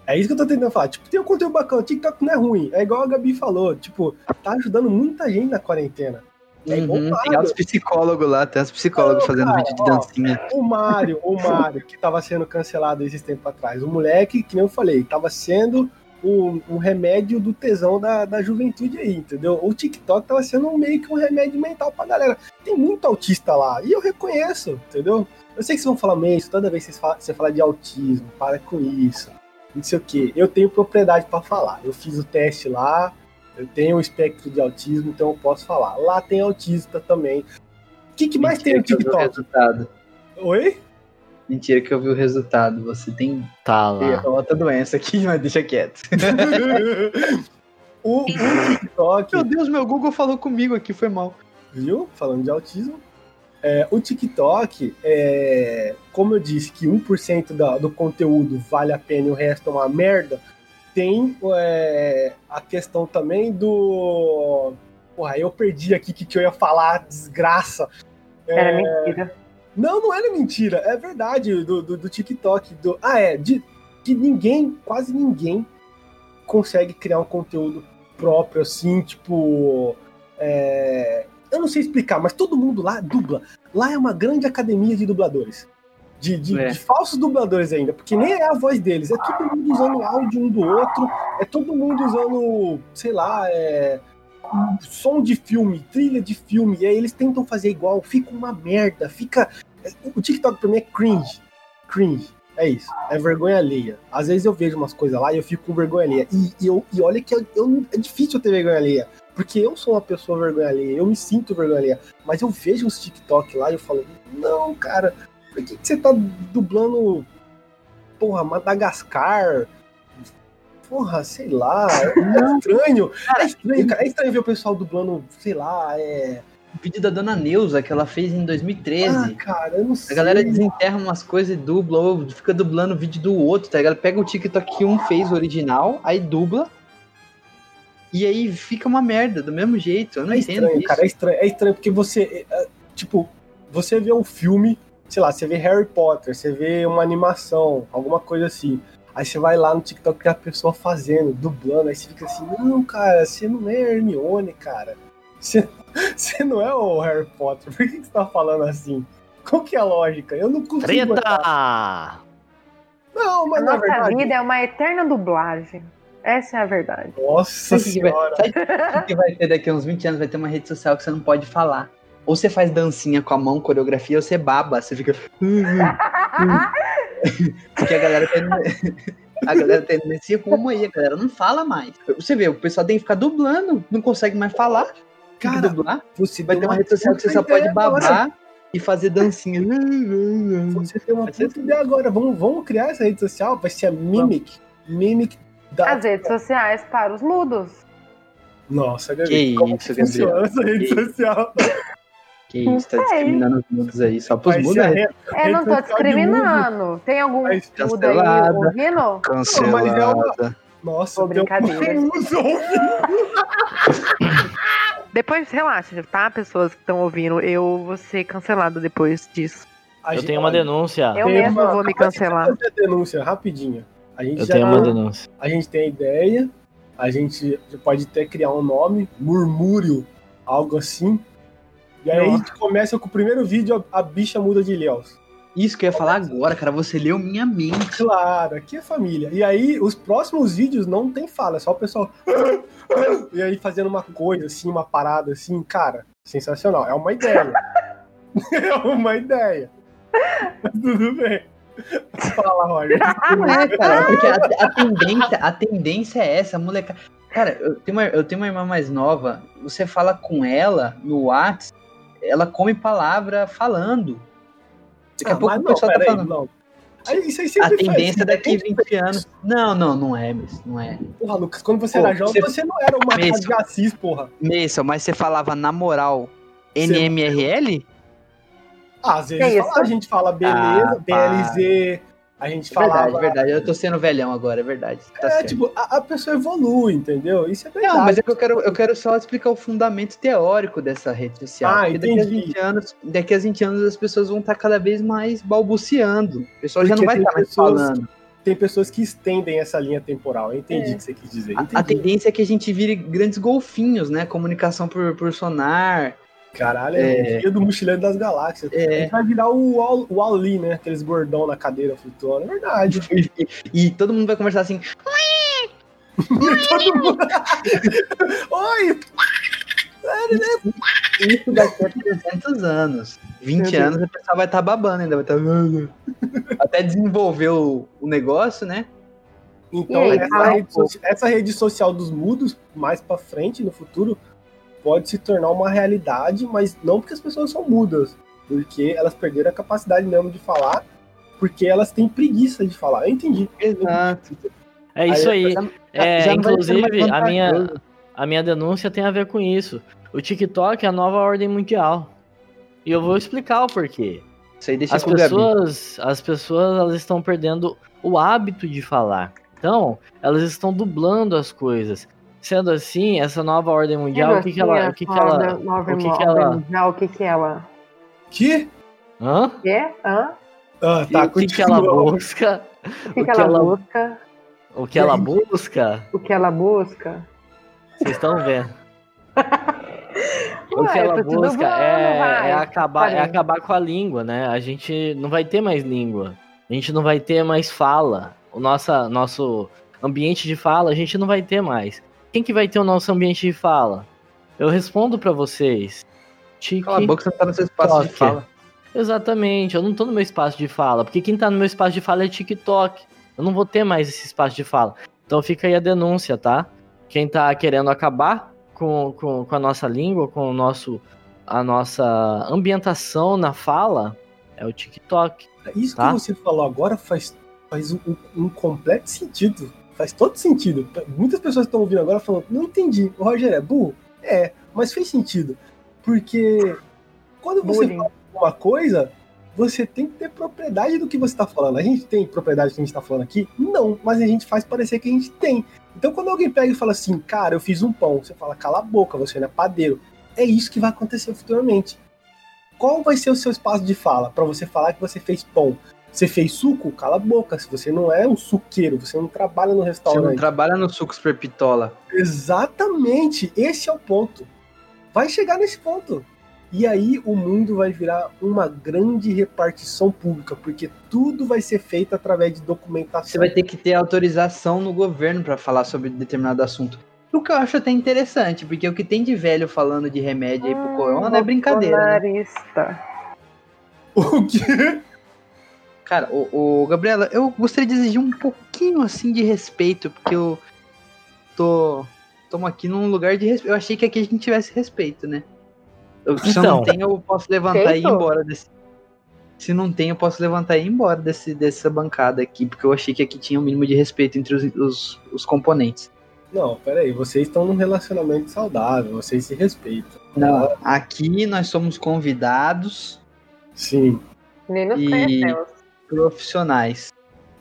[SPEAKER 2] É isso que eu tô tentando falar. Tipo, tem um conteúdo bacana. O TikTok não é ruim. É igual a Gabi falou. Tipo, tá ajudando muita gente na quarentena. É igual
[SPEAKER 5] Uhum, tem os psicólogos lá, tem os psicólogos
[SPEAKER 2] Não,
[SPEAKER 5] fazendo
[SPEAKER 2] cara,
[SPEAKER 5] vídeo de
[SPEAKER 2] ó.
[SPEAKER 5] dancinha.
[SPEAKER 2] O Mário, o Mário, que tava sendo cancelado esses tempos atrás. O moleque, que nem eu falei, tava sendo o, o remédio do tesão da, da juventude aí, entendeu? O TikTok tava sendo meio que um remédio mental pra galera. Tem muito autista lá, e eu reconheço, entendeu? Eu sei que vocês vão falar meio isso, toda vez que vocês falam, você fala de autismo, para com isso, não sei o quê. Eu tenho propriedade pra falar. Eu fiz o teste lá, Eu tenho o espectro de autismo, então eu posso falar. Lá tem autista também. O que, que mais tem no
[SPEAKER 5] que eu vi o
[SPEAKER 2] TikTok?
[SPEAKER 5] resultado.
[SPEAKER 2] Oi?
[SPEAKER 5] Mentira que eu vi o resultado. Você tem
[SPEAKER 3] Tá lá.
[SPEAKER 5] outra doença aqui, mas deixa quieto.
[SPEAKER 2] o, o TikTok.
[SPEAKER 5] Meu Deus, meu Google falou comigo aqui, foi mal.
[SPEAKER 2] viu? Falando de autismo. É, o TikTok, é, como eu disse que 1% da, do conteúdo vale a pena e o resto é uma merda, tem é, a questão também do. Porra, eu perdi aqui o que, que eu ia falar, desgraça. É,
[SPEAKER 4] Era mentira.
[SPEAKER 2] não, não era mentira, é verdade, do, do, do TikTok. Do, ah, é, de, que ninguém, quase ninguém, consegue criar um conteúdo próprio, assim, tipo. é, eu não sei explicar, mas todo mundo lá dubla. Lá é uma grande academia de dubladores. De, de-
[SPEAKER 5] É.
[SPEAKER 2] de falsos dubladores ainda, porque nem é a voz deles, é todo mundo usando áudio um do outro, é todo mundo usando, sei lá, é, um som de filme, trilha de filme, e aí eles tentam fazer igual, fica uma merda, fica. O TikTok pra mim é cringe. Cringe. É isso. É vergonha alheia. Às vezes eu vejo umas coisas lá e eu fico com vergonha alheia. E, e eu, e olha que eu, eu- é difícil eu ter vergonha alheia. Porque eu sou uma pessoa vergonha alheia. Eu me sinto vergonha alheia. Mas eu vejo uns TikTok lá e eu falo, não, cara, por que, que você tá dublando. Porra, Madagascar? Porra, sei lá. É estranho. É estranho, cara. É estranho ver o pessoal dublando, sei lá, é.
[SPEAKER 5] O vídeo da Dona Neuza que ela fez em 2013.
[SPEAKER 2] Ah, cara, eu não sei.
[SPEAKER 5] A galera desenterra umas coisas e dubla, ou fica dublando o vídeo do outro, tá ligado? Pega o TikTok que um fez original, aí dubla. E aí fica uma merda, do mesmo jeito. Eu não
[SPEAKER 2] É
[SPEAKER 5] entendo
[SPEAKER 2] estranho,
[SPEAKER 5] isso.
[SPEAKER 2] cara, é estranho, é estranho porque você, é, é, tipo, você vê um filme, sei lá, você vê Harry Potter, você vê uma animação, alguma coisa assim. Aí você vai lá no TikTok que a pessoa fazendo, dublando, aí você fica assim, não, cara, você não é Hermione, cara. Você, você não é o Harry Potter, por que, que você tá falando assim? Qual que é a lógica? Eu não consigo.
[SPEAKER 3] Treta!
[SPEAKER 2] Não,
[SPEAKER 4] A
[SPEAKER 2] mas na
[SPEAKER 4] nossa
[SPEAKER 2] verdade.
[SPEAKER 4] vida é uma eterna dublagem. Essa é a verdade.
[SPEAKER 2] Nossa
[SPEAKER 5] Sabe o que vai-
[SPEAKER 2] senhora.
[SPEAKER 5] sabe o que vai ter daqui a uns 20 anos? Vai ter uma rede social que você não pode falar. Ou você faz dancinha com a mão, coreografia, ou você baba, você fica. Porque a galera tá indo, a galera tá indo nesse rumo aí, a galera não fala mais. Você vê, o pessoal tem que ficar dublando, não consegue mais falar. Tem que
[SPEAKER 2] Cara,
[SPEAKER 5] dublar.
[SPEAKER 2] Você
[SPEAKER 5] Vai ter uma rede social que você só pode babar
[SPEAKER 2] agora.
[SPEAKER 5] e fazer dancinha.
[SPEAKER 2] Você tem uma puta ideia agora. Vamos, vamos criar essa rede social? Vai ser a Mimic. Mimic da.
[SPEAKER 4] As redes sociais para os mudos.
[SPEAKER 2] Nossa,
[SPEAKER 5] Que
[SPEAKER 2] Gabi. Como
[SPEAKER 5] isso,
[SPEAKER 2] funciona
[SPEAKER 5] Gabriel.
[SPEAKER 2] essa rede
[SPEAKER 5] Que-
[SPEAKER 2] social?
[SPEAKER 5] Que isso, tá
[SPEAKER 4] Não sei.
[SPEAKER 5] discriminando os mudos aí. Só pros mudos é
[SPEAKER 4] Eu
[SPEAKER 2] Rede
[SPEAKER 4] não tô discriminando. Tem algum
[SPEAKER 2] Mas
[SPEAKER 4] mudo aí
[SPEAKER 5] cancelada.
[SPEAKER 4] ouvindo?
[SPEAKER 5] cancelada.
[SPEAKER 2] Nossa,
[SPEAKER 4] Pô,
[SPEAKER 2] tem um-
[SPEAKER 4] brincadeira.
[SPEAKER 2] Nos ouvindo.
[SPEAKER 4] Depois, relaxa, tá? Pessoas que estão ouvindo, eu vou ser cancelada depois disso.
[SPEAKER 2] A
[SPEAKER 3] Eu
[SPEAKER 2] gente-
[SPEAKER 3] tenho uma denúncia.
[SPEAKER 4] Eu mesmo
[SPEAKER 2] uma-
[SPEAKER 4] vou me cancelar.
[SPEAKER 2] denúncia rapidinho. A gente
[SPEAKER 3] Eu
[SPEAKER 2] já
[SPEAKER 3] tenho uma denúncia.
[SPEAKER 2] a gente tem a ideia, a gente pode até criar um nome, murmúrio, algo assim. E aí a gente começa com o primeiro vídeo, a, a bicha muda de ilhéus.
[SPEAKER 5] Isso que eu ia falar agora, cara. Você leu minha mente.
[SPEAKER 2] Claro, aqui é família. E aí, os próximos vídeos não tem fala, é só o pessoal. E aí, fazendo uma coisa assim, uma parada assim, cara, sensacional. É uma ideia. é uma ideia. Mas tudo bem. Fala, Roger.
[SPEAKER 5] Não é, cara, porque a, a tendência, a tendência é essa, moleca. Cara, eu tenho, uma, eu tenho uma irmã mais nova, você fala com ela no WhatsApp, ela come palavra falando. Daqui a
[SPEAKER 2] Ah,
[SPEAKER 5] pouco
[SPEAKER 2] mas
[SPEAKER 5] o pessoal tá
[SPEAKER 2] peraí,
[SPEAKER 5] falando.
[SPEAKER 2] não. Aí, isso aí
[SPEAKER 5] A
[SPEAKER 2] sempre
[SPEAKER 5] tendência
[SPEAKER 2] assim,
[SPEAKER 5] daqui
[SPEAKER 2] né?
[SPEAKER 5] 20 anos. Não, não, não é, Miss, não é.
[SPEAKER 2] Porra, Lucas, quando você
[SPEAKER 5] Pô,
[SPEAKER 2] era jovem,
[SPEAKER 5] você-
[SPEAKER 2] você não era uma
[SPEAKER 5] Mesmo.
[SPEAKER 2] de Assis, porra.
[SPEAKER 5] Meissa, mas você falava na moral NMRL?
[SPEAKER 2] Ah, às vezes
[SPEAKER 4] Que
[SPEAKER 2] fala- a gente fala beleza,
[SPEAKER 5] Ah,
[SPEAKER 2] BLZ, a gente falava.
[SPEAKER 5] Verdade, verdade. Eu tô sendo velhão agora, é verdade. Tá
[SPEAKER 2] É,
[SPEAKER 5] certo.
[SPEAKER 2] tipo, a, a pessoa evolui, entendeu? Isso é verdade.
[SPEAKER 5] Não, mas é que eu quero, eu quero só explicar o fundamento teórico dessa rede social.
[SPEAKER 2] Ah,
[SPEAKER 5] porque daqui a,
[SPEAKER 2] entendi.
[SPEAKER 5] 20 anos, daqui a 20 anos as pessoas vão estar cada vez mais balbuciando. O pessoal já não
[SPEAKER 2] Porque
[SPEAKER 5] vai estar mais
[SPEAKER 2] pessoas-
[SPEAKER 5] falando.
[SPEAKER 2] Tem pessoas que estendem essa linha temporal. Eu entendi
[SPEAKER 5] É.
[SPEAKER 2] o que você quis dizer.
[SPEAKER 5] A,
[SPEAKER 2] Entendi.
[SPEAKER 5] a tendência é que a gente vire grandes golfinhos, né? Comunicação por, por sonar.
[SPEAKER 2] Caralho, é,
[SPEAKER 5] É.
[SPEAKER 2] dia do Mochileiro das Galáxias. A
[SPEAKER 5] É,
[SPEAKER 2] gente vai virar o, o Ali, né? Aqueles gordão na cadeira flutuando. É verdade.
[SPEAKER 5] e, e todo mundo vai conversar assim.
[SPEAKER 2] Todo mundo... Oi!
[SPEAKER 5] Isso daqui a 300 anos. 20
[SPEAKER 2] Meu
[SPEAKER 5] anos a pessoa vai estar babando ainda. Vai estar... Até desenvolver o, o negócio, né?
[SPEAKER 2] Então,
[SPEAKER 4] E aí,
[SPEAKER 2] essa, rede essa rede social dos mudos, mais pra frente, no futuro, pode se tornar uma realidade, mas não porque as pessoas são mudas, porque elas perderam a capacidade mesmo de falar, porque elas têm preguiça de falar. Eu entendi.
[SPEAKER 5] Exato.
[SPEAKER 3] É isso aí.
[SPEAKER 5] Já-
[SPEAKER 3] É,
[SPEAKER 5] já
[SPEAKER 3] inclusive, a minha, a minha denúncia tem a ver com isso. O TikTok é a nova ordem mundial. E eu vou explicar o porquê.
[SPEAKER 5] Isso aí deixa
[SPEAKER 3] As pessoas, as pessoas elas estão perdendo o hábito de falar. Então, elas estão dublando as coisas. Sendo assim, essa nova ordem mundial, o que, que ela, o que, que ela, o que que ela,
[SPEAKER 4] Não, o que que ela...
[SPEAKER 2] Que?
[SPEAKER 3] hã?
[SPEAKER 4] Quê? Hã?
[SPEAKER 2] Ah, tá,
[SPEAKER 3] o que, que ela busca?
[SPEAKER 4] O que,
[SPEAKER 3] O
[SPEAKER 4] que ela,
[SPEAKER 3] ela-
[SPEAKER 4] busca?
[SPEAKER 3] O que ela busca?
[SPEAKER 4] O que ela busca?
[SPEAKER 3] Vocês estão vendo? O
[SPEAKER 4] Ué,
[SPEAKER 3] que ela
[SPEAKER 4] te
[SPEAKER 3] busca é, é acabar, é acabar com a língua, né? A gente não vai ter mais língua. A gente não vai ter mais fala. O nossa, nosso ambiente de fala, a gente não vai ter mais. Quem que vai ter o nosso ambiente de fala? Eu respondo pra vocês. Tiki.
[SPEAKER 5] Cala a boca, você não tá no seu espaço de
[SPEAKER 3] Toque.
[SPEAKER 5] fala.
[SPEAKER 3] Exatamente, eu não tô no meu espaço de fala, porque quem tá no meu espaço de fala é TikTok. Eu não vou ter mais esse espaço de fala. Então fica aí a denúncia, tá? Quem tá querendo acabar com, com, com a nossa língua, com o nosso, a nossa ambientação na fala, é o TikTok.
[SPEAKER 2] Isso
[SPEAKER 3] Tá?
[SPEAKER 2] que você falou agora faz, faz um, um- um completo sentido. Faz todo sentido. Muitas pessoas estão ouvindo agora falando, não entendi. O Roger é burro? É, mas fez sentido. Porque quando você
[SPEAKER 4] Bullying.
[SPEAKER 2] fala uma coisa, você tem que ter propriedade do que você está falando. A gente tem propriedade do que a gente está falando aqui? Não, mas a gente faz parecer que a gente tem. Então quando alguém pega e fala assim, cara, eu fiz um pão, você fala, cala a boca, você não é padeiro. É isso que vai acontecer futuramente. Qual vai ser o seu espaço de fala para você falar que você fez pão? Você fez suco? Cala a boca. Se você não é um suqueiro, você não trabalha no
[SPEAKER 5] Você não
[SPEAKER 2] restaurante.
[SPEAKER 5] trabalha no sucos perpitola.
[SPEAKER 2] Exatamente, esse é o ponto. Vai chegar nesse ponto. E aí o mundo vai virar uma grande repartição pública, porque tudo vai ser feito através de documentação.
[SPEAKER 5] Você vai ter que ter autorização no governo pra falar sobre determinado assunto. O que eu acho até interessante, porque o que tem de velho falando de remédio aí pro corona não é brincadeira, né?
[SPEAKER 2] O quê?
[SPEAKER 5] Cara, o, o Gabriela, eu gostaria de exigir um pouquinho assim de respeito, porque eu tô estamos aqui num lugar de respeito. Eu achei que aqui a gente tivesse respeito, né? Eu, se eu não
[SPEAKER 3] Então.
[SPEAKER 5] tenho, eu posso levantar e ir embora desse. Se não tem, eu posso levantar e ir embora desse, dessa bancada aqui, porque eu achei que aqui tinha um mínimo de respeito entre os, os, os componentes.
[SPEAKER 2] Não, peraí, vocês estão num relacionamento saudável, vocês se respeitam.
[SPEAKER 5] Não, aqui nós somos convidados
[SPEAKER 2] Sim,
[SPEAKER 4] Nem nos
[SPEAKER 5] E-
[SPEAKER 4] conhecemos.
[SPEAKER 5] Profissionais.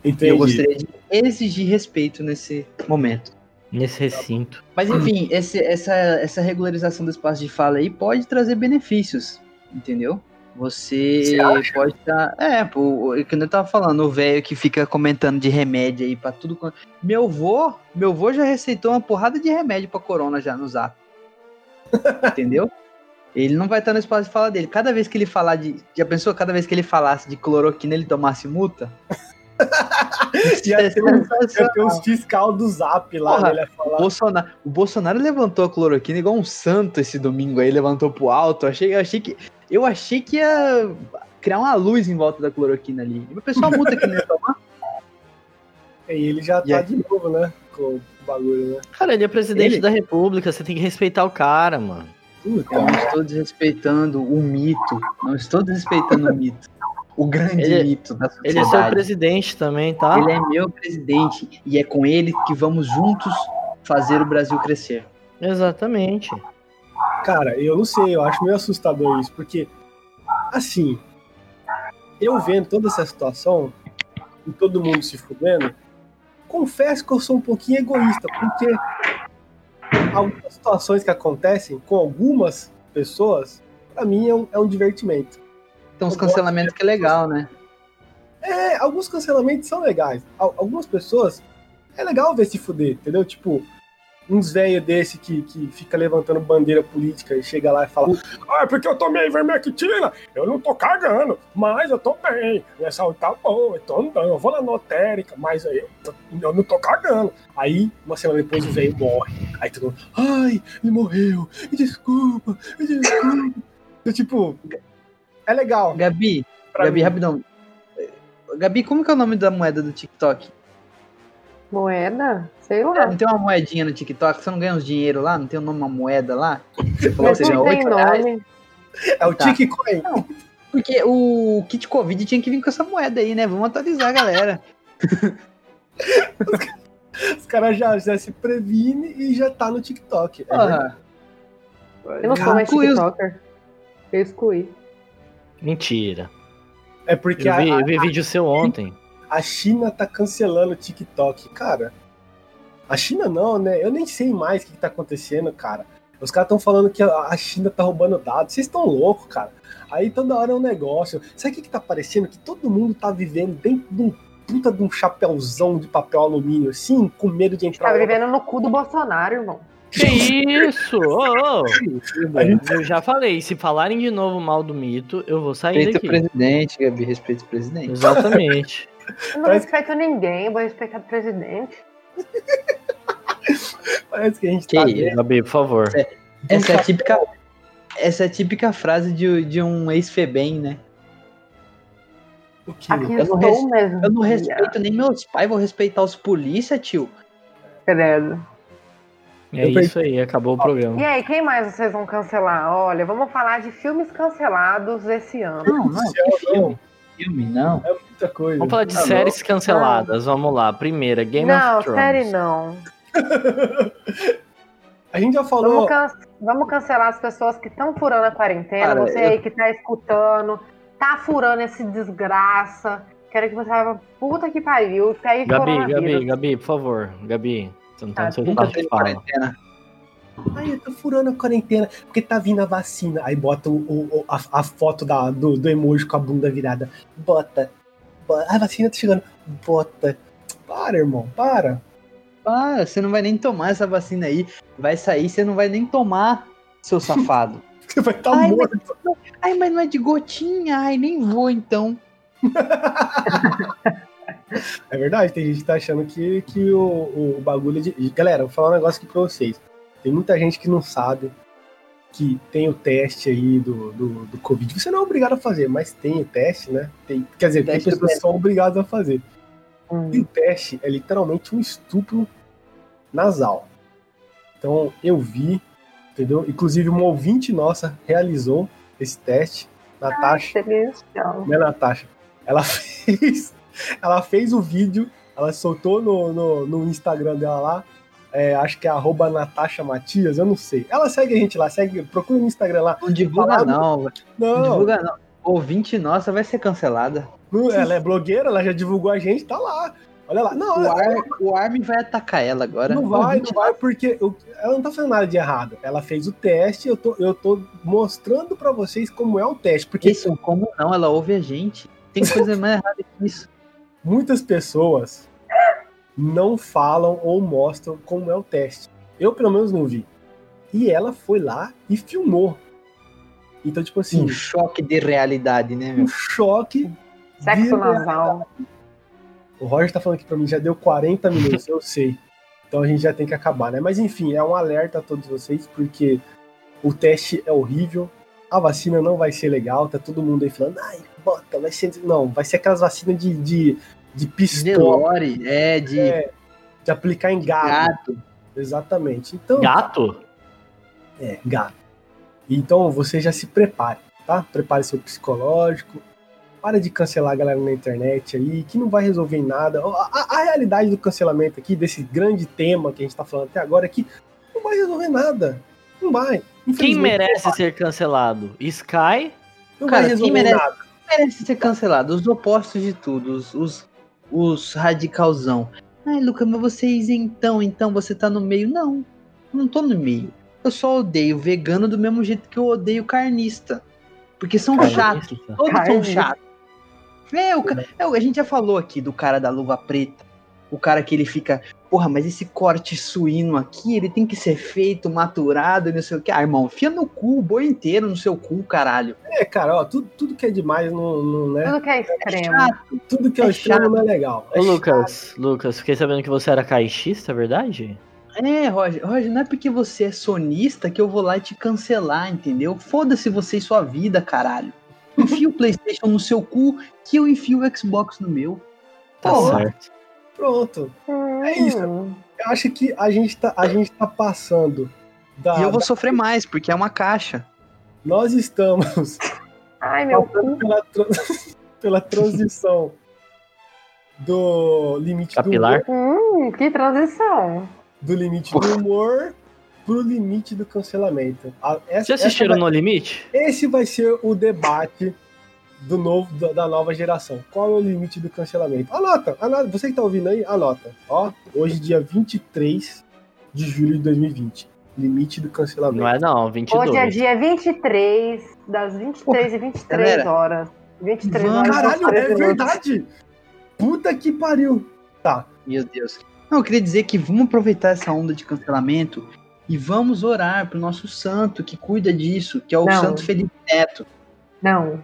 [SPEAKER 5] E
[SPEAKER 2] entendi.
[SPEAKER 5] eu gostaria de exigir respeito nesse momento.
[SPEAKER 3] Nesse recinto.
[SPEAKER 5] Mas enfim, esse- essa, essa regularização do espaço de fala aí pode trazer benefícios, entendeu? Você pode estar. É, pô, o que eu tava falando, o velho que fica comentando de remédio aí pra tudo. quanto- Meu vô, meu vô já receitou uma porrada de remédio pra corona já no zap. entendeu? Ele não vai estar no espaço de fala dele. Cada vez que ele falar de. Já pensou? Cada vez que ele falasse de cloroquina, ele tomasse multa?
[SPEAKER 2] Ia ter, um,
[SPEAKER 5] sensacional.
[SPEAKER 2] ia ter uns fiscal do zap lá,
[SPEAKER 5] Porra,
[SPEAKER 2] né? Ele ia
[SPEAKER 5] O. Bolsonaro, o Bolsonaro levantou a cloroquina igual um santo esse domingo aí, levantou pro alto. Eu achei, eu achei que eu achei que ia criar uma luz em volta da cloroquina ali. E o pessoal multa que não ia tomar.
[SPEAKER 2] E ele já
[SPEAKER 5] E
[SPEAKER 2] tá de novo, né? Com o bagulho, né?
[SPEAKER 3] Cara, ele é presidente
[SPEAKER 5] Ele-
[SPEAKER 3] da república, você tem que respeitar o cara, mano.
[SPEAKER 2] Puta,
[SPEAKER 5] Eu não estou desrespeitando o mito. Não estou desrespeitando o mito. O grande
[SPEAKER 3] Ele-
[SPEAKER 5] mito da
[SPEAKER 3] Ele é seu
[SPEAKER 5] sociedade.
[SPEAKER 3] presidente também, tá?
[SPEAKER 5] Ele é meu presidente e é com ele que vamos juntos fazer o Brasil crescer.
[SPEAKER 3] Exatamente.
[SPEAKER 2] Cara, eu não sei, eu acho meio assustador isso, porque, assim, eu vendo toda essa situação, e todo mundo se fudendo, confesso que eu sou um pouquinho egoísta, porque algumas situações que acontecem com algumas pessoas, pra mim é um, é um divertimento.
[SPEAKER 5] Então, os cancelamentos que é legal, né?
[SPEAKER 2] É, alguns cancelamentos são legais. Al- Algumas pessoas, é legal ver se fuder, entendeu? Tipo, uns velho desse que, que fica levantando bandeira política e chega lá e fala: Ah, é porque eu tomei vermectina, eu não tô cagando, mas eu tô bem, minha saúde tá boa, eu tô andando, eu vou na notérica, mas aí eu, eu não tô cagando. Aí, uma semana depois, o velho morre. Aí todo mundo, ai, ele morreu, me desculpa, me desculpa. Eu, tipo, é legal.
[SPEAKER 5] Gabi,
[SPEAKER 2] pra
[SPEAKER 5] Gabi,
[SPEAKER 2] mim.
[SPEAKER 5] rapidão. Gabi, como que é o nome da moeda do TikTok?
[SPEAKER 4] Moeda? Sei lá.
[SPEAKER 5] Não tem uma moedinha no TikTok? Você não ganha uns dinheiro lá? Não tem o nome uma moeda lá? Você falou que você
[SPEAKER 4] não
[SPEAKER 5] ganhou
[SPEAKER 4] tem
[SPEAKER 5] 8 reais.
[SPEAKER 2] É o
[SPEAKER 5] Tá.
[SPEAKER 2] Tickcoin.
[SPEAKER 5] Porque o kit Covid tinha que vir com essa moeda aí, né? Vamos atualizar, galera.
[SPEAKER 2] Os caras já, já se previne e já tá no TikTok. É.
[SPEAKER 4] Eu não sou mais TikToker. Eu excluí.
[SPEAKER 3] Mentira.
[SPEAKER 2] É porque
[SPEAKER 3] Eu
[SPEAKER 2] a,
[SPEAKER 3] vi, eu vi vídeo seu ontem.
[SPEAKER 2] A China tá cancelando o TikTok. Cara, a China não, né? Eu nem sei mais o que, que tá acontecendo, cara. Os caras estão falando que a China tá roubando dados. Vocês estão loucos, cara. Aí toda hora é um negócio. Sabe o que, que tá parecendo? Que todo mundo tá vivendo dentro de um puta de um chapéuzão de papel alumínio, assim, com medo de entrar.
[SPEAKER 4] Tá vivendo no cu do Bolsonaro, irmão.
[SPEAKER 3] Que isso? Ô, ô.
[SPEAKER 2] A gente-
[SPEAKER 3] Eu já falei, se falarem de novo mal do mito, eu vou sair
[SPEAKER 5] Respeita o
[SPEAKER 3] daqui.
[SPEAKER 5] presidente, Gabi. Respeita o presidente.
[SPEAKER 3] Exatamente.
[SPEAKER 4] Eu não
[SPEAKER 2] Parece-
[SPEAKER 4] respeito ninguém, eu vou respeitar o presidente.
[SPEAKER 2] Parece que a gente
[SPEAKER 5] Que
[SPEAKER 2] tá
[SPEAKER 5] isso?
[SPEAKER 3] Gabi, por favor.
[SPEAKER 5] Essa é a típica, essa é a típica frase de, de um ex-febem, né?
[SPEAKER 2] o que?
[SPEAKER 4] Aqui
[SPEAKER 5] Eu não res-
[SPEAKER 4] mesmo.
[SPEAKER 5] Eu não respeito nem meus pais, vou respeitar os polícia, tio.
[SPEAKER 4] Credo.
[SPEAKER 3] É
[SPEAKER 2] Eu
[SPEAKER 3] isso aí, acabou o programa.
[SPEAKER 4] E aí, quem mais vocês vão cancelar? Olha, vamos falar de filmes cancelados esse ano.
[SPEAKER 5] Não, não, que filme? Filme, não.
[SPEAKER 2] É muita coisa.
[SPEAKER 3] Vamos falar de
[SPEAKER 2] Tá
[SPEAKER 3] séries canceladas. Vamos lá. Primeira, Game
[SPEAKER 4] não,
[SPEAKER 3] of Thrones.
[SPEAKER 4] série não.
[SPEAKER 2] A gente já falou.
[SPEAKER 4] Vamos, can- vamos cancelar as pessoas que estão furando a quarentena.
[SPEAKER 5] Cara,
[SPEAKER 4] você
[SPEAKER 5] eu-
[SPEAKER 4] aí que tá escutando, tá furando esse desgraça. Quero que você vá puta que pariu. Tá aí
[SPEAKER 3] Gabi. Gabi, Gabi, por favor. Gabi, você não tá
[SPEAKER 4] Ah,
[SPEAKER 3] no seu
[SPEAKER 5] quarentena.
[SPEAKER 2] Ai, eu tô furando a quarentena porque tá vindo a vacina. Aí bota o, o- a, a foto da, do, do emoji com a bunda virada. Bota. bota. A vacina tá chegando. Bota. Para, irmão, para.
[SPEAKER 5] Ah, você não vai nem tomar essa vacina aí. Vai sair, você não vai nem tomar, seu safado.
[SPEAKER 2] Você vai estar tá
[SPEAKER 5] Ai,
[SPEAKER 2] morto.
[SPEAKER 5] Ai, mas não é de gotinha. Ai, nem vou então.
[SPEAKER 2] É verdade, tem gente que tá achando que, que o, o bagulho é de. Galera, vou falar um negócio aqui pra vocês. Tem muita gente que não sabe que tem o teste aí do, do, do Covid. Você não é obrigado a fazer, mas tem o teste, né? Tem, quer dizer, tem pessoas que são obrigadas a fazer.
[SPEAKER 4] Hum.
[SPEAKER 2] E o teste é literalmente um estupro nasal. Então eu vi, entendeu? Inclusive uma ouvinte nossa realizou esse teste, Natasha,
[SPEAKER 4] Celestial.
[SPEAKER 2] né, Natasha? Ela fez, ela fez o vídeo, ela soltou no, no, no Instagram dela lá, é, acho que é arroba Natasha Matias, eu não sei. Ela segue a gente lá, segue, procura no Instagram lá.
[SPEAKER 5] Não divulga,
[SPEAKER 2] Falado.
[SPEAKER 5] não. Não
[SPEAKER 2] Não,
[SPEAKER 5] divulga, não. Ouvinte nossa vai ser cancelada.
[SPEAKER 2] ela é blogueira, ela já divulgou a gente, tá lá. Olha lá. Não,
[SPEAKER 5] O, Ar, o Armin vai atacar ela agora.
[SPEAKER 2] Não vai, não vai, porque eu- ela não tá fazendo nada de errado. Ela fez o teste, eu tô, eu tô mostrando pra vocês como é o teste. Porque
[SPEAKER 5] Isso, como não? Ela ouve a gente. Tem coisa mais errada que isso.
[SPEAKER 2] muitas pessoas não falam ou mostram como é o teste. Eu, pelo menos, não vi. E ela foi lá e filmou. Então, tipo assim,
[SPEAKER 5] Um choque de realidade, né, meu?
[SPEAKER 2] um choque.
[SPEAKER 4] Sexo nasal.
[SPEAKER 2] O Roger tá falando aqui pra mim, já deu 40 minutos, eu sei. Então a gente já tem que acabar, né? Mas enfim, é um alerta a todos vocês, porque o teste é horrível, a vacina não vai ser legal, tá todo mundo aí falando, ai, bota, vai ser. Não, vai ser aquelas vacinas de, de, de pistola,
[SPEAKER 5] Delore, é, de
[SPEAKER 2] É, de aplicar em gado.
[SPEAKER 5] gato.
[SPEAKER 2] Exatamente. Então,
[SPEAKER 3] Gato?
[SPEAKER 2] é, gato. Então você já se prepare, tá? Prepare seu psicológico. Para de cancelar a galera na internet aí, que não vai resolver em nada. A, a- a realidade do cancelamento aqui, desse grande tema que a gente tá falando até agora, é que não vai resolver nada. Não vai.
[SPEAKER 3] Quem merece ser cancelado? Sky?
[SPEAKER 2] Não
[SPEAKER 5] Cara,
[SPEAKER 2] vai
[SPEAKER 5] quem
[SPEAKER 2] resolver
[SPEAKER 5] merece-
[SPEAKER 2] nada.
[SPEAKER 5] merece ser cancelado. Os opostos de tudo. Os, os, os radicalzão. Ai, Luca, mas você é isentão, então você tá no meio. Não, não tô no meio. Eu só odeio vegano do mesmo jeito que eu odeio carnista. Porque são chatos. Todos são chatos. É, o, é, a gente já falou aqui do cara da luva preta. O cara que ele fica, porra, mas esse corte suíno aqui, ele tem que ser feito, maturado, e não sei o que. Ah, irmão, enfia no cu, o boi inteiro no seu cu, caralho.
[SPEAKER 2] É, cara, ó, tudo, tudo que é demais não, não né?
[SPEAKER 4] Tudo que é
[SPEAKER 5] É
[SPEAKER 4] extremo.
[SPEAKER 5] chato.
[SPEAKER 2] Tudo que é,
[SPEAKER 5] É
[SPEAKER 2] extremo
[SPEAKER 5] chato.
[SPEAKER 2] não é legal. É
[SPEAKER 3] Ô, Lucas, Lucas, fiquei sabendo que você era caixista, é verdade?
[SPEAKER 5] É, Roger, Roger, não é porque você é sonista que eu vou lá e te cancelar, entendeu? Foda-se você e sua vida, caralho. Enfia o Playstation no seu cu que eu enfio o Xbox no meu.
[SPEAKER 3] Tá
[SPEAKER 2] Porra.
[SPEAKER 3] certo.
[SPEAKER 2] Pronto.
[SPEAKER 4] Hum,
[SPEAKER 2] É isso.
[SPEAKER 4] Hum,
[SPEAKER 2] Eu acho que a gente tá, a gente tá passando da.
[SPEAKER 5] E eu vou sofrer mais, porque é uma caixa.
[SPEAKER 2] Nós estamos
[SPEAKER 4] Ai, meu
[SPEAKER 2] pela, tra- pela transição do limite
[SPEAKER 3] Capilar.
[SPEAKER 2] do humor,
[SPEAKER 4] Hum, que transição.
[SPEAKER 2] do limite do humor pro limite do cancelamento. Essa-
[SPEAKER 3] Vocês assistiram
[SPEAKER 2] essa vai-
[SPEAKER 3] No Limite?
[SPEAKER 2] Esse vai ser o debate do novo, da, da nova geração. Qual é o limite do cancelamento? Anota, anota, você que tá ouvindo aí, anota. Ó, hoje dia 23 de julho de 2020. Limite do cancelamento.
[SPEAKER 3] Não é não, 22.
[SPEAKER 4] Hoje é dia 23, das 23 e 23
[SPEAKER 5] galera.
[SPEAKER 4] horas. 23
[SPEAKER 5] Vamos-
[SPEAKER 4] horas. e
[SPEAKER 2] Caralho,
[SPEAKER 4] 40
[SPEAKER 2] é
[SPEAKER 4] minutos.
[SPEAKER 2] verdade! Puta que pariu! Tá,
[SPEAKER 5] Meu Deus. Não, eu queria dizer que vamos aproveitar essa onda de cancelamento e vamos orar pro nosso santo que cuida disso, que é o
[SPEAKER 4] Não.
[SPEAKER 5] santo Felipe Neto.
[SPEAKER 4] Não.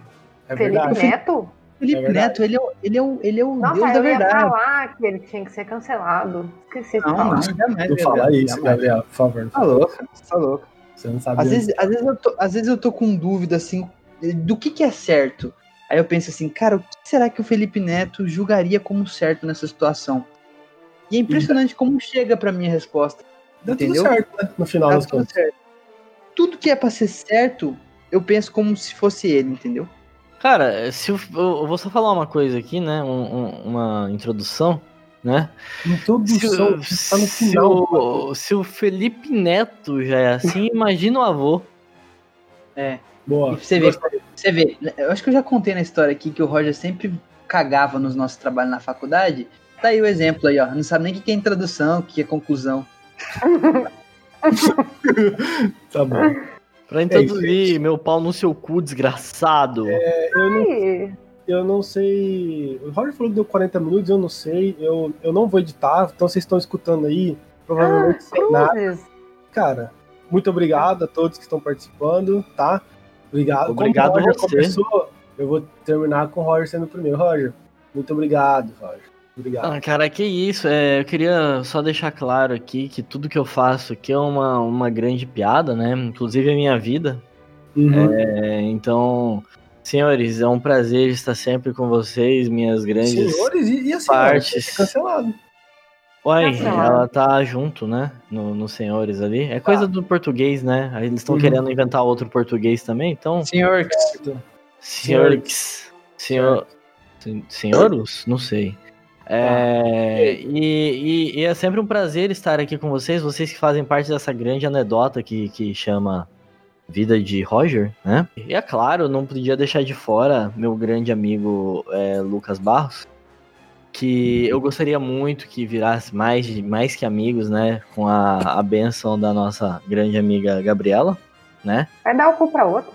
[SPEAKER 2] É
[SPEAKER 4] Felipe
[SPEAKER 2] verdade.
[SPEAKER 4] Neto?
[SPEAKER 5] Felipe
[SPEAKER 2] É verdade.
[SPEAKER 5] Neto, ele é, o- ele é o, ele é o
[SPEAKER 4] Nossa,
[SPEAKER 5] Deus da
[SPEAKER 4] eu ia
[SPEAKER 5] verdade.
[SPEAKER 4] falar que ele tinha que ser cancelado. Esqueci de
[SPEAKER 5] Não,
[SPEAKER 4] falar.
[SPEAKER 5] não, jamais.
[SPEAKER 2] Não fala
[SPEAKER 5] Gabriel,
[SPEAKER 2] isso,
[SPEAKER 5] jamais.
[SPEAKER 2] Gabriel, por favor.
[SPEAKER 5] Tá louco, tá louco.
[SPEAKER 2] Você não sabe.
[SPEAKER 5] Às
[SPEAKER 2] onde-
[SPEAKER 5] vezes, às, vezes eu tô, às vezes eu tô com dúvida, assim, do que que é certo. Aí eu penso assim, cara, o que será que o Felipe Neto julgaria como certo nessa situação? E é impressionante como chega pra minha resposta.
[SPEAKER 2] Deu
[SPEAKER 5] entendeu?
[SPEAKER 2] tudo certo, né? No final
[SPEAKER 5] Tá
[SPEAKER 2] das
[SPEAKER 5] tudo
[SPEAKER 2] contas.
[SPEAKER 5] certo. Tudo que é pra ser certo, eu penso como se fosse ele, entendeu?
[SPEAKER 3] Cara, se eu, eu vou só falar uma coisa aqui, né? um- um- uma introdução, né?
[SPEAKER 2] Introdução
[SPEAKER 3] Se,
[SPEAKER 2] tá no
[SPEAKER 3] se
[SPEAKER 2] final.
[SPEAKER 3] o, se o Felipe Neto já é assim, imagina o avô.
[SPEAKER 2] Boa.
[SPEAKER 5] E você vê, você vê, eu acho que eu já contei na história aqui que o Roger sempre cagava nos nossos trabalhos na faculdade. Tá aí o exemplo aí, ó. Não sabe nem o que é introdução, o que é conclusão.
[SPEAKER 2] Tá bom.
[SPEAKER 3] Pra introduzir meu pau no seu cu, desgraçado.
[SPEAKER 2] Eu não, eu não sei. O Roger falou que deu 40 minutos, eu não sei. Eu, eu não vou editar, então vocês estão escutando aí, provavelmente
[SPEAKER 4] Ah,
[SPEAKER 2] sem nada. Cara, muito obrigado a todos que estão participando, tá? Obrigado.
[SPEAKER 3] Obrigado
[SPEAKER 2] Como o Roger
[SPEAKER 3] você.
[SPEAKER 2] começou, eu vou terminar com o Roger sendo o primeiro. Roger, muito obrigado, Roger. Obrigado.
[SPEAKER 3] Ah, cara, que isso. É, eu queria só deixar claro aqui que tudo que eu faço aqui é uma, uma grande piada, né? Inclusive a minha vida.
[SPEAKER 2] Uhum.
[SPEAKER 3] É, então, senhores, é um prazer estar sempre com vocês, minhas grandes.
[SPEAKER 2] Senhores, e, e assim,
[SPEAKER 3] partes.
[SPEAKER 2] vai ser cancelado.
[SPEAKER 3] Uai,
[SPEAKER 4] Cancelado.
[SPEAKER 3] ela tá junto, né? No, no senhores ali. É coisa do português, né? Eles estão
[SPEAKER 2] Uhum.
[SPEAKER 3] querendo inventar outro português também, então.
[SPEAKER 5] Senhor,
[SPEAKER 3] Senhores. Senhor. sen- Senhoros? Não sei. É, e, e- e é sempre um prazer estar aqui com vocês, vocês que fazem parte dessa grande anedota que, que chama Vida de Roger, né? E é claro, não podia deixar de fora meu grande amigo é, Lucas Barros, que eu gostaria muito que virasse mais, mais que amigos, né? Com a, a benção da nossa grande amiga Gabriela, né?
[SPEAKER 4] Vai dar o cu pra outro.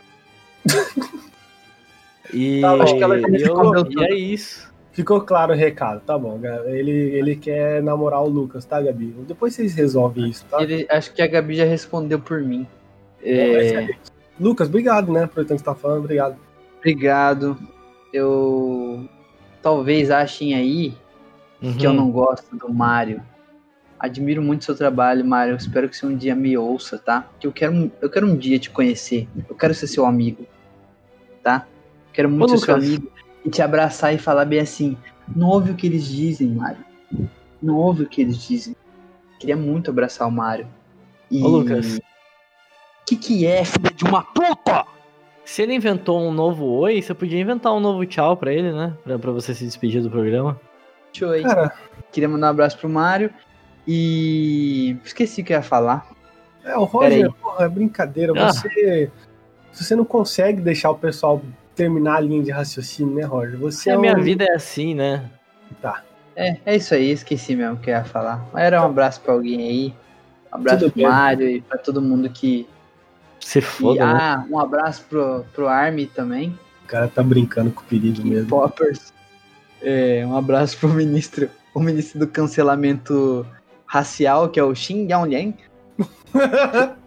[SPEAKER 3] E,
[SPEAKER 2] Tá bom. Acho que
[SPEAKER 5] ela já
[SPEAKER 3] e eu- e é isso.
[SPEAKER 2] Ficou claro o recado, tá bom. Ele, ele quer namorar o Lucas, tá, Gabi? Depois vocês resolvem isso, tá?
[SPEAKER 5] ele- acho que a Gabi já respondeu por mim.
[SPEAKER 2] É,
[SPEAKER 5] É,
[SPEAKER 2] Lucas, obrigado, né? Por tanto que você tá falando, obrigado.
[SPEAKER 5] obrigado. Eu talvez achem aí que eu
[SPEAKER 3] Uhum.
[SPEAKER 5] não gosto do Mário. Admiro muito seu trabalho, Mário. Espero que você um dia me ouça, tá? Que eu quero, eu quero um dia te conhecer. Eu quero ser seu amigo, tá? Quero muito
[SPEAKER 3] Ô,
[SPEAKER 5] ser seu
[SPEAKER 3] Lucas.
[SPEAKER 5] amigo e te abraçar e falar bem assim: não ouve o que eles dizem, Mário. Não ouve o que eles dizem. Queria muito abraçar o Mário. E...
[SPEAKER 3] Ô, Lucas.
[SPEAKER 5] O que, que é, filha de uma puta?
[SPEAKER 3] Se ele inventou um novo oi, você podia inventar um novo tchau pra ele, né? Pra, pra você se despedir do programa.
[SPEAKER 5] Aí.
[SPEAKER 2] Cara,
[SPEAKER 5] Queria mandar um abraço pro Mário. E esqueci o que eu ia falar.
[SPEAKER 2] é, o Roger, porra, é brincadeira.
[SPEAKER 3] Ah.
[SPEAKER 2] Você. Se você não consegue deixar o pessoal terminar a linha de raciocínio, né, Roger? Você
[SPEAKER 3] Se
[SPEAKER 2] é
[SPEAKER 3] a minha
[SPEAKER 2] um-
[SPEAKER 3] vida é assim, né?
[SPEAKER 5] É, é isso aí, esqueci mesmo o que eu ia falar. Mas era um abraço pra alguém aí. Um abraço
[SPEAKER 2] Tudo
[SPEAKER 5] pro
[SPEAKER 2] bem.
[SPEAKER 5] Mário e pra todo mundo que.
[SPEAKER 3] Se
[SPEAKER 5] que-
[SPEAKER 3] foda, né?
[SPEAKER 5] ah, um abraço pro, pro Army também.
[SPEAKER 2] O cara tá brincando com o perigo
[SPEAKER 5] Que
[SPEAKER 2] mesmo.
[SPEAKER 5] Poppers. É, um abraço pro ministro. O ministro do cancelamento racial, que é o Xin Yaolian.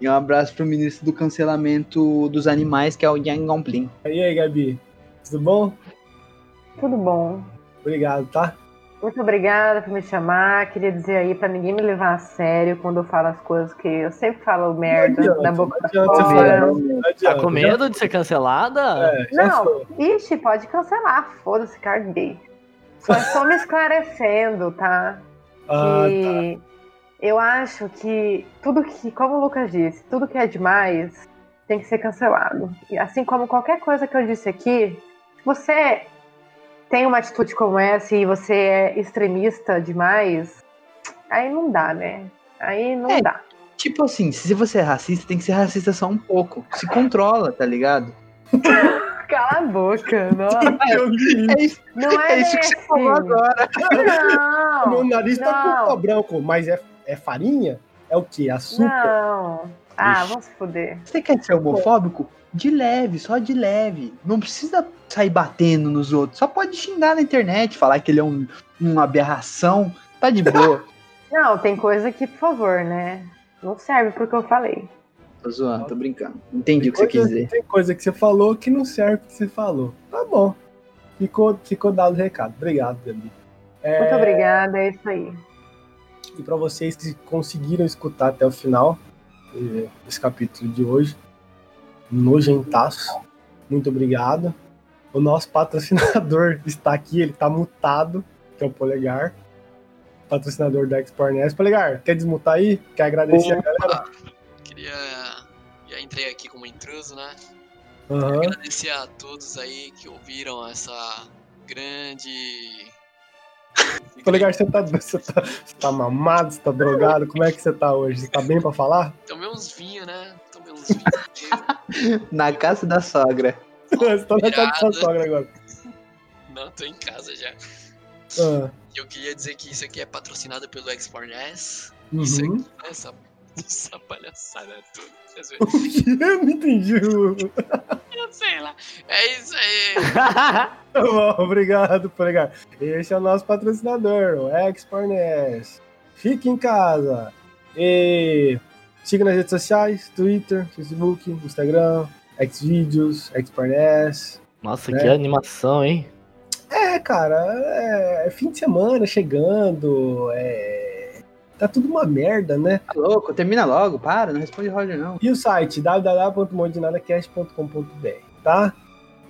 [SPEAKER 5] E um abraço pro ministro do cancelamento dos animais, que é o Yang Gongplin.
[SPEAKER 2] e aí, Gabi? Tudo bom?
[SPEAKER 4] Tudo bom.
[SPEAKER 2] Obrigado, tá?
[SPEAKER 4] Muito obrigada por me chamar. Queria dizer aí pra ninguém me levar a sério quando eu falo as coisas que eu sempre falo merda
[SPEAKER 2] adianta,
[SPEAKER 4] da boca pra
[SPEAKER 2] adianta você
[SPEAKER 4] fora.
[SPEAKER 3] Tá com medo de ser cancelada?
[SPEAKER 2] É,
[SPEAKER 4] Não,
[SPEAKER 2] foi.
[SPEAKER 4] ixi, pode cancelar. Foda-se, caguei. Só estou me esclarecendo, tá?
[SPEAKER 2] Ah,
[SPEAKER 4] que eu acho que tudo que, como o Lucas disse, tudo que é demais tem que ser cancelado. E assim como qualquer coisa que eu disse aqui, se você tem uma atitude como essa e você é extremista demais, aí não dá, né? Aí não
[SPEAKER 5] É.
[SPEAKER 4] dá.
[SPEAKER 5] Tipo assim, se você é racista, tem que ser racista só um pouco. Se controla, tá ligado?
[SPEAKER 4] Cala a boca, não.
[SPEAKER 2] Eu li.
[SPEAKER 5] É isso,
[SPEAKER 4] Não é,
[SPEAKER 5] é isso que você falou agora.
[SPEAKER 2] Meu
[SPEAKER 4] Não,
[SPEAKER 2] nariz tá com
[SPEAKER 4] não.
[SPEAKER 2] branco, mas é, é farinha? É o quê? Açúcar?
[SPEAKER 4] não. Ah, vamos se fuder.
[SPEAKER 5] Você quer ser homofóbico? De leve, só de leve. Não precisa sair batendo nos outros. Só pode xingar na internet, falar que ele é um, uma aberração. Tá de boa.
[SPEAKER 4] Não, tem coisa que, por favor, né? Não serve pro que eu falei.
[SPEAKER 5] tô zoando, tô brincando. Entendi o que
[SPEAKER 2] Tem
[SPEAKER 5] você quis dizer.
[SPEAKER 2] Tem coisa que você falou que não serve pro que você falou. Tá bom. Ficou, ficou dado o recado. Obrigado, Gabi. É,
[SPEAKER 4] Muito obrigada, é isso aí.
[SPEAKER 2] E para vocês que conseguiram escutar até o final eh, esse capítulo de hoje, nojentaço, muito obrigado. O nosso patrocinador está aqui, ele está mutado, que é o Polegar, patrocinador da Expornes. Polegar, quer desmutar aí? Quer agradecer a galera?
[SPEAKER 1] Queria. Já entrei aqui como intruso, né?
[SPEAKER 2] Aham.
[SPEAKER 1] Agradecer a todos aí que ouviram essa grande.
[SPEAKER 2] Polegar, você tá, você, tá, você tá mamado, você tá drogado? Como é que você tá hoje? Você tá bem pra falar?
[SPEAKER 1] Tomei uns vinhos, né? Tomei uns vinhos.
[SPEAKER 5] Na casa da sogra.
[SPEAKER 2] você tá na casa da sogra agora.
[SPEAKER 1] Não, tô em casa já.
[SPEAKER 2] Ah,
[SPEAKER 1] E eu queria dizer que isso aqui é patrocinado pelo Expornes.
[SPEAKER 2] uhum.
[SPEAKER 1] Isso aqui, essa, essa palhaçada toda. Vocês verem.
[SPEAKER 2] Eu não entendi.
[SPEAKER 1] Eu sei lá. É isso aí.
[SPEAKER 2] Tá bom, obrigado, Polegar. Esse é o nosso patrocinador, o Expornes. Fique em casa. E siga nas redes sociais, Twitter, Facebook, Instagram, Xvideos, Expornes.
[SPEAKER 3] Nossa,
[SPEAKER 2] É.
[SPEAKER 3] que animação, hein?
[SPEAKER 2] É, cara, é, é fim de semana chegando, é, tá tudo uma merda, né?
[SPEAKER 5] Tá louco, termina logo, para, não responde Roger não.
[SPEAKER 2] E o site www.mondinadacast.com.br, tá?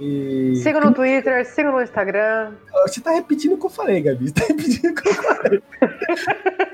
[SPEAKER 2] E
[SPEAKER 4] Siga no Twitter, siga no Instagram.
[SPEAKER 2] você tá repetindo o que eu falei, Gabi. Você tá repetindo o que eu falei.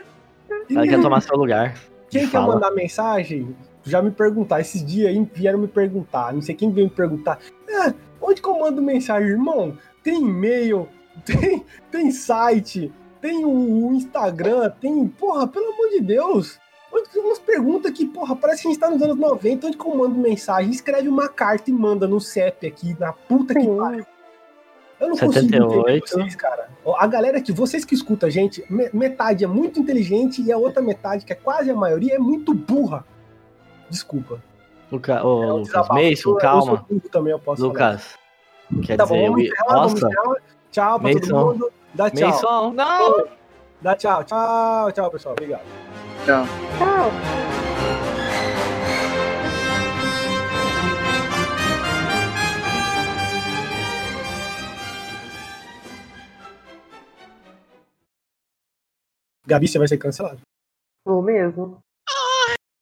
[SPEAKER 2] E
[SPEAKER 3] Ela quer tomar seu lugar.
[SPEAKER 2] Quem quer
[SPEAKER 3] Fala.
[SPEAKER 2] mandar mensagem, já me perguntar. Esses dias aí vieram me perguntar. Não sei quem veio me perguntar. Ah, onde que eu mando mensagem, irmão? Tem e-mail, tem, tem site, tem o, Instagram, tem. Porra, pelo amor de Deus. Onde que umas perguntas que, porra, parece que a gente tá nos anos 90. Onde que eu mando mensagem? Escreve uma carta e manda no CEP aqui, na puta que pariu. Eu não consigo entender
[SPEAKER 3] 78.
[SPEAKER 2] vocês, cara. A galera que, vocês que escutam a gente, me- metade é muito inteligente e a outra metade, que é quase a maioria, é muito burra. Desculpa.
[SPEAKER 3] Luca, ô,
[SPEAKER 2] É um
[SPEAKER 3] Lucas. Mason,
[SPEAKER 2] Eu- eu
[SPEAKER 3] calma.
[SPEAKER 2] burro também, eu posso falar.
[SPEAKER 3] Lucas, quer
[SPEAKER 2] Tá
[SPEAKER 3] dizer,
[SPEAKER 2] bom, vamos
[SPEAKER 3] eu-
[SPEAKER 2] encerrar, vamos
[SPEAKER 3] nossa,
[SPEAKER 2] encerrar. Tchau pra todo
[SPEAKER 3] Mason.
[SPEAKER 2] mundo. Dá tchau.
[SPEAKER 3] Mason, não!
[SPEAKER 2] Dá tchau. Tchau, tchau, pessoal. Obrigado.
[SPEAKER 5] Tchau.
[SPEAKER 4] Tchau.
[SPEAKER 2] Gabi, você vai ser cancelado.
[SPEAKER 4] Vou mesmo.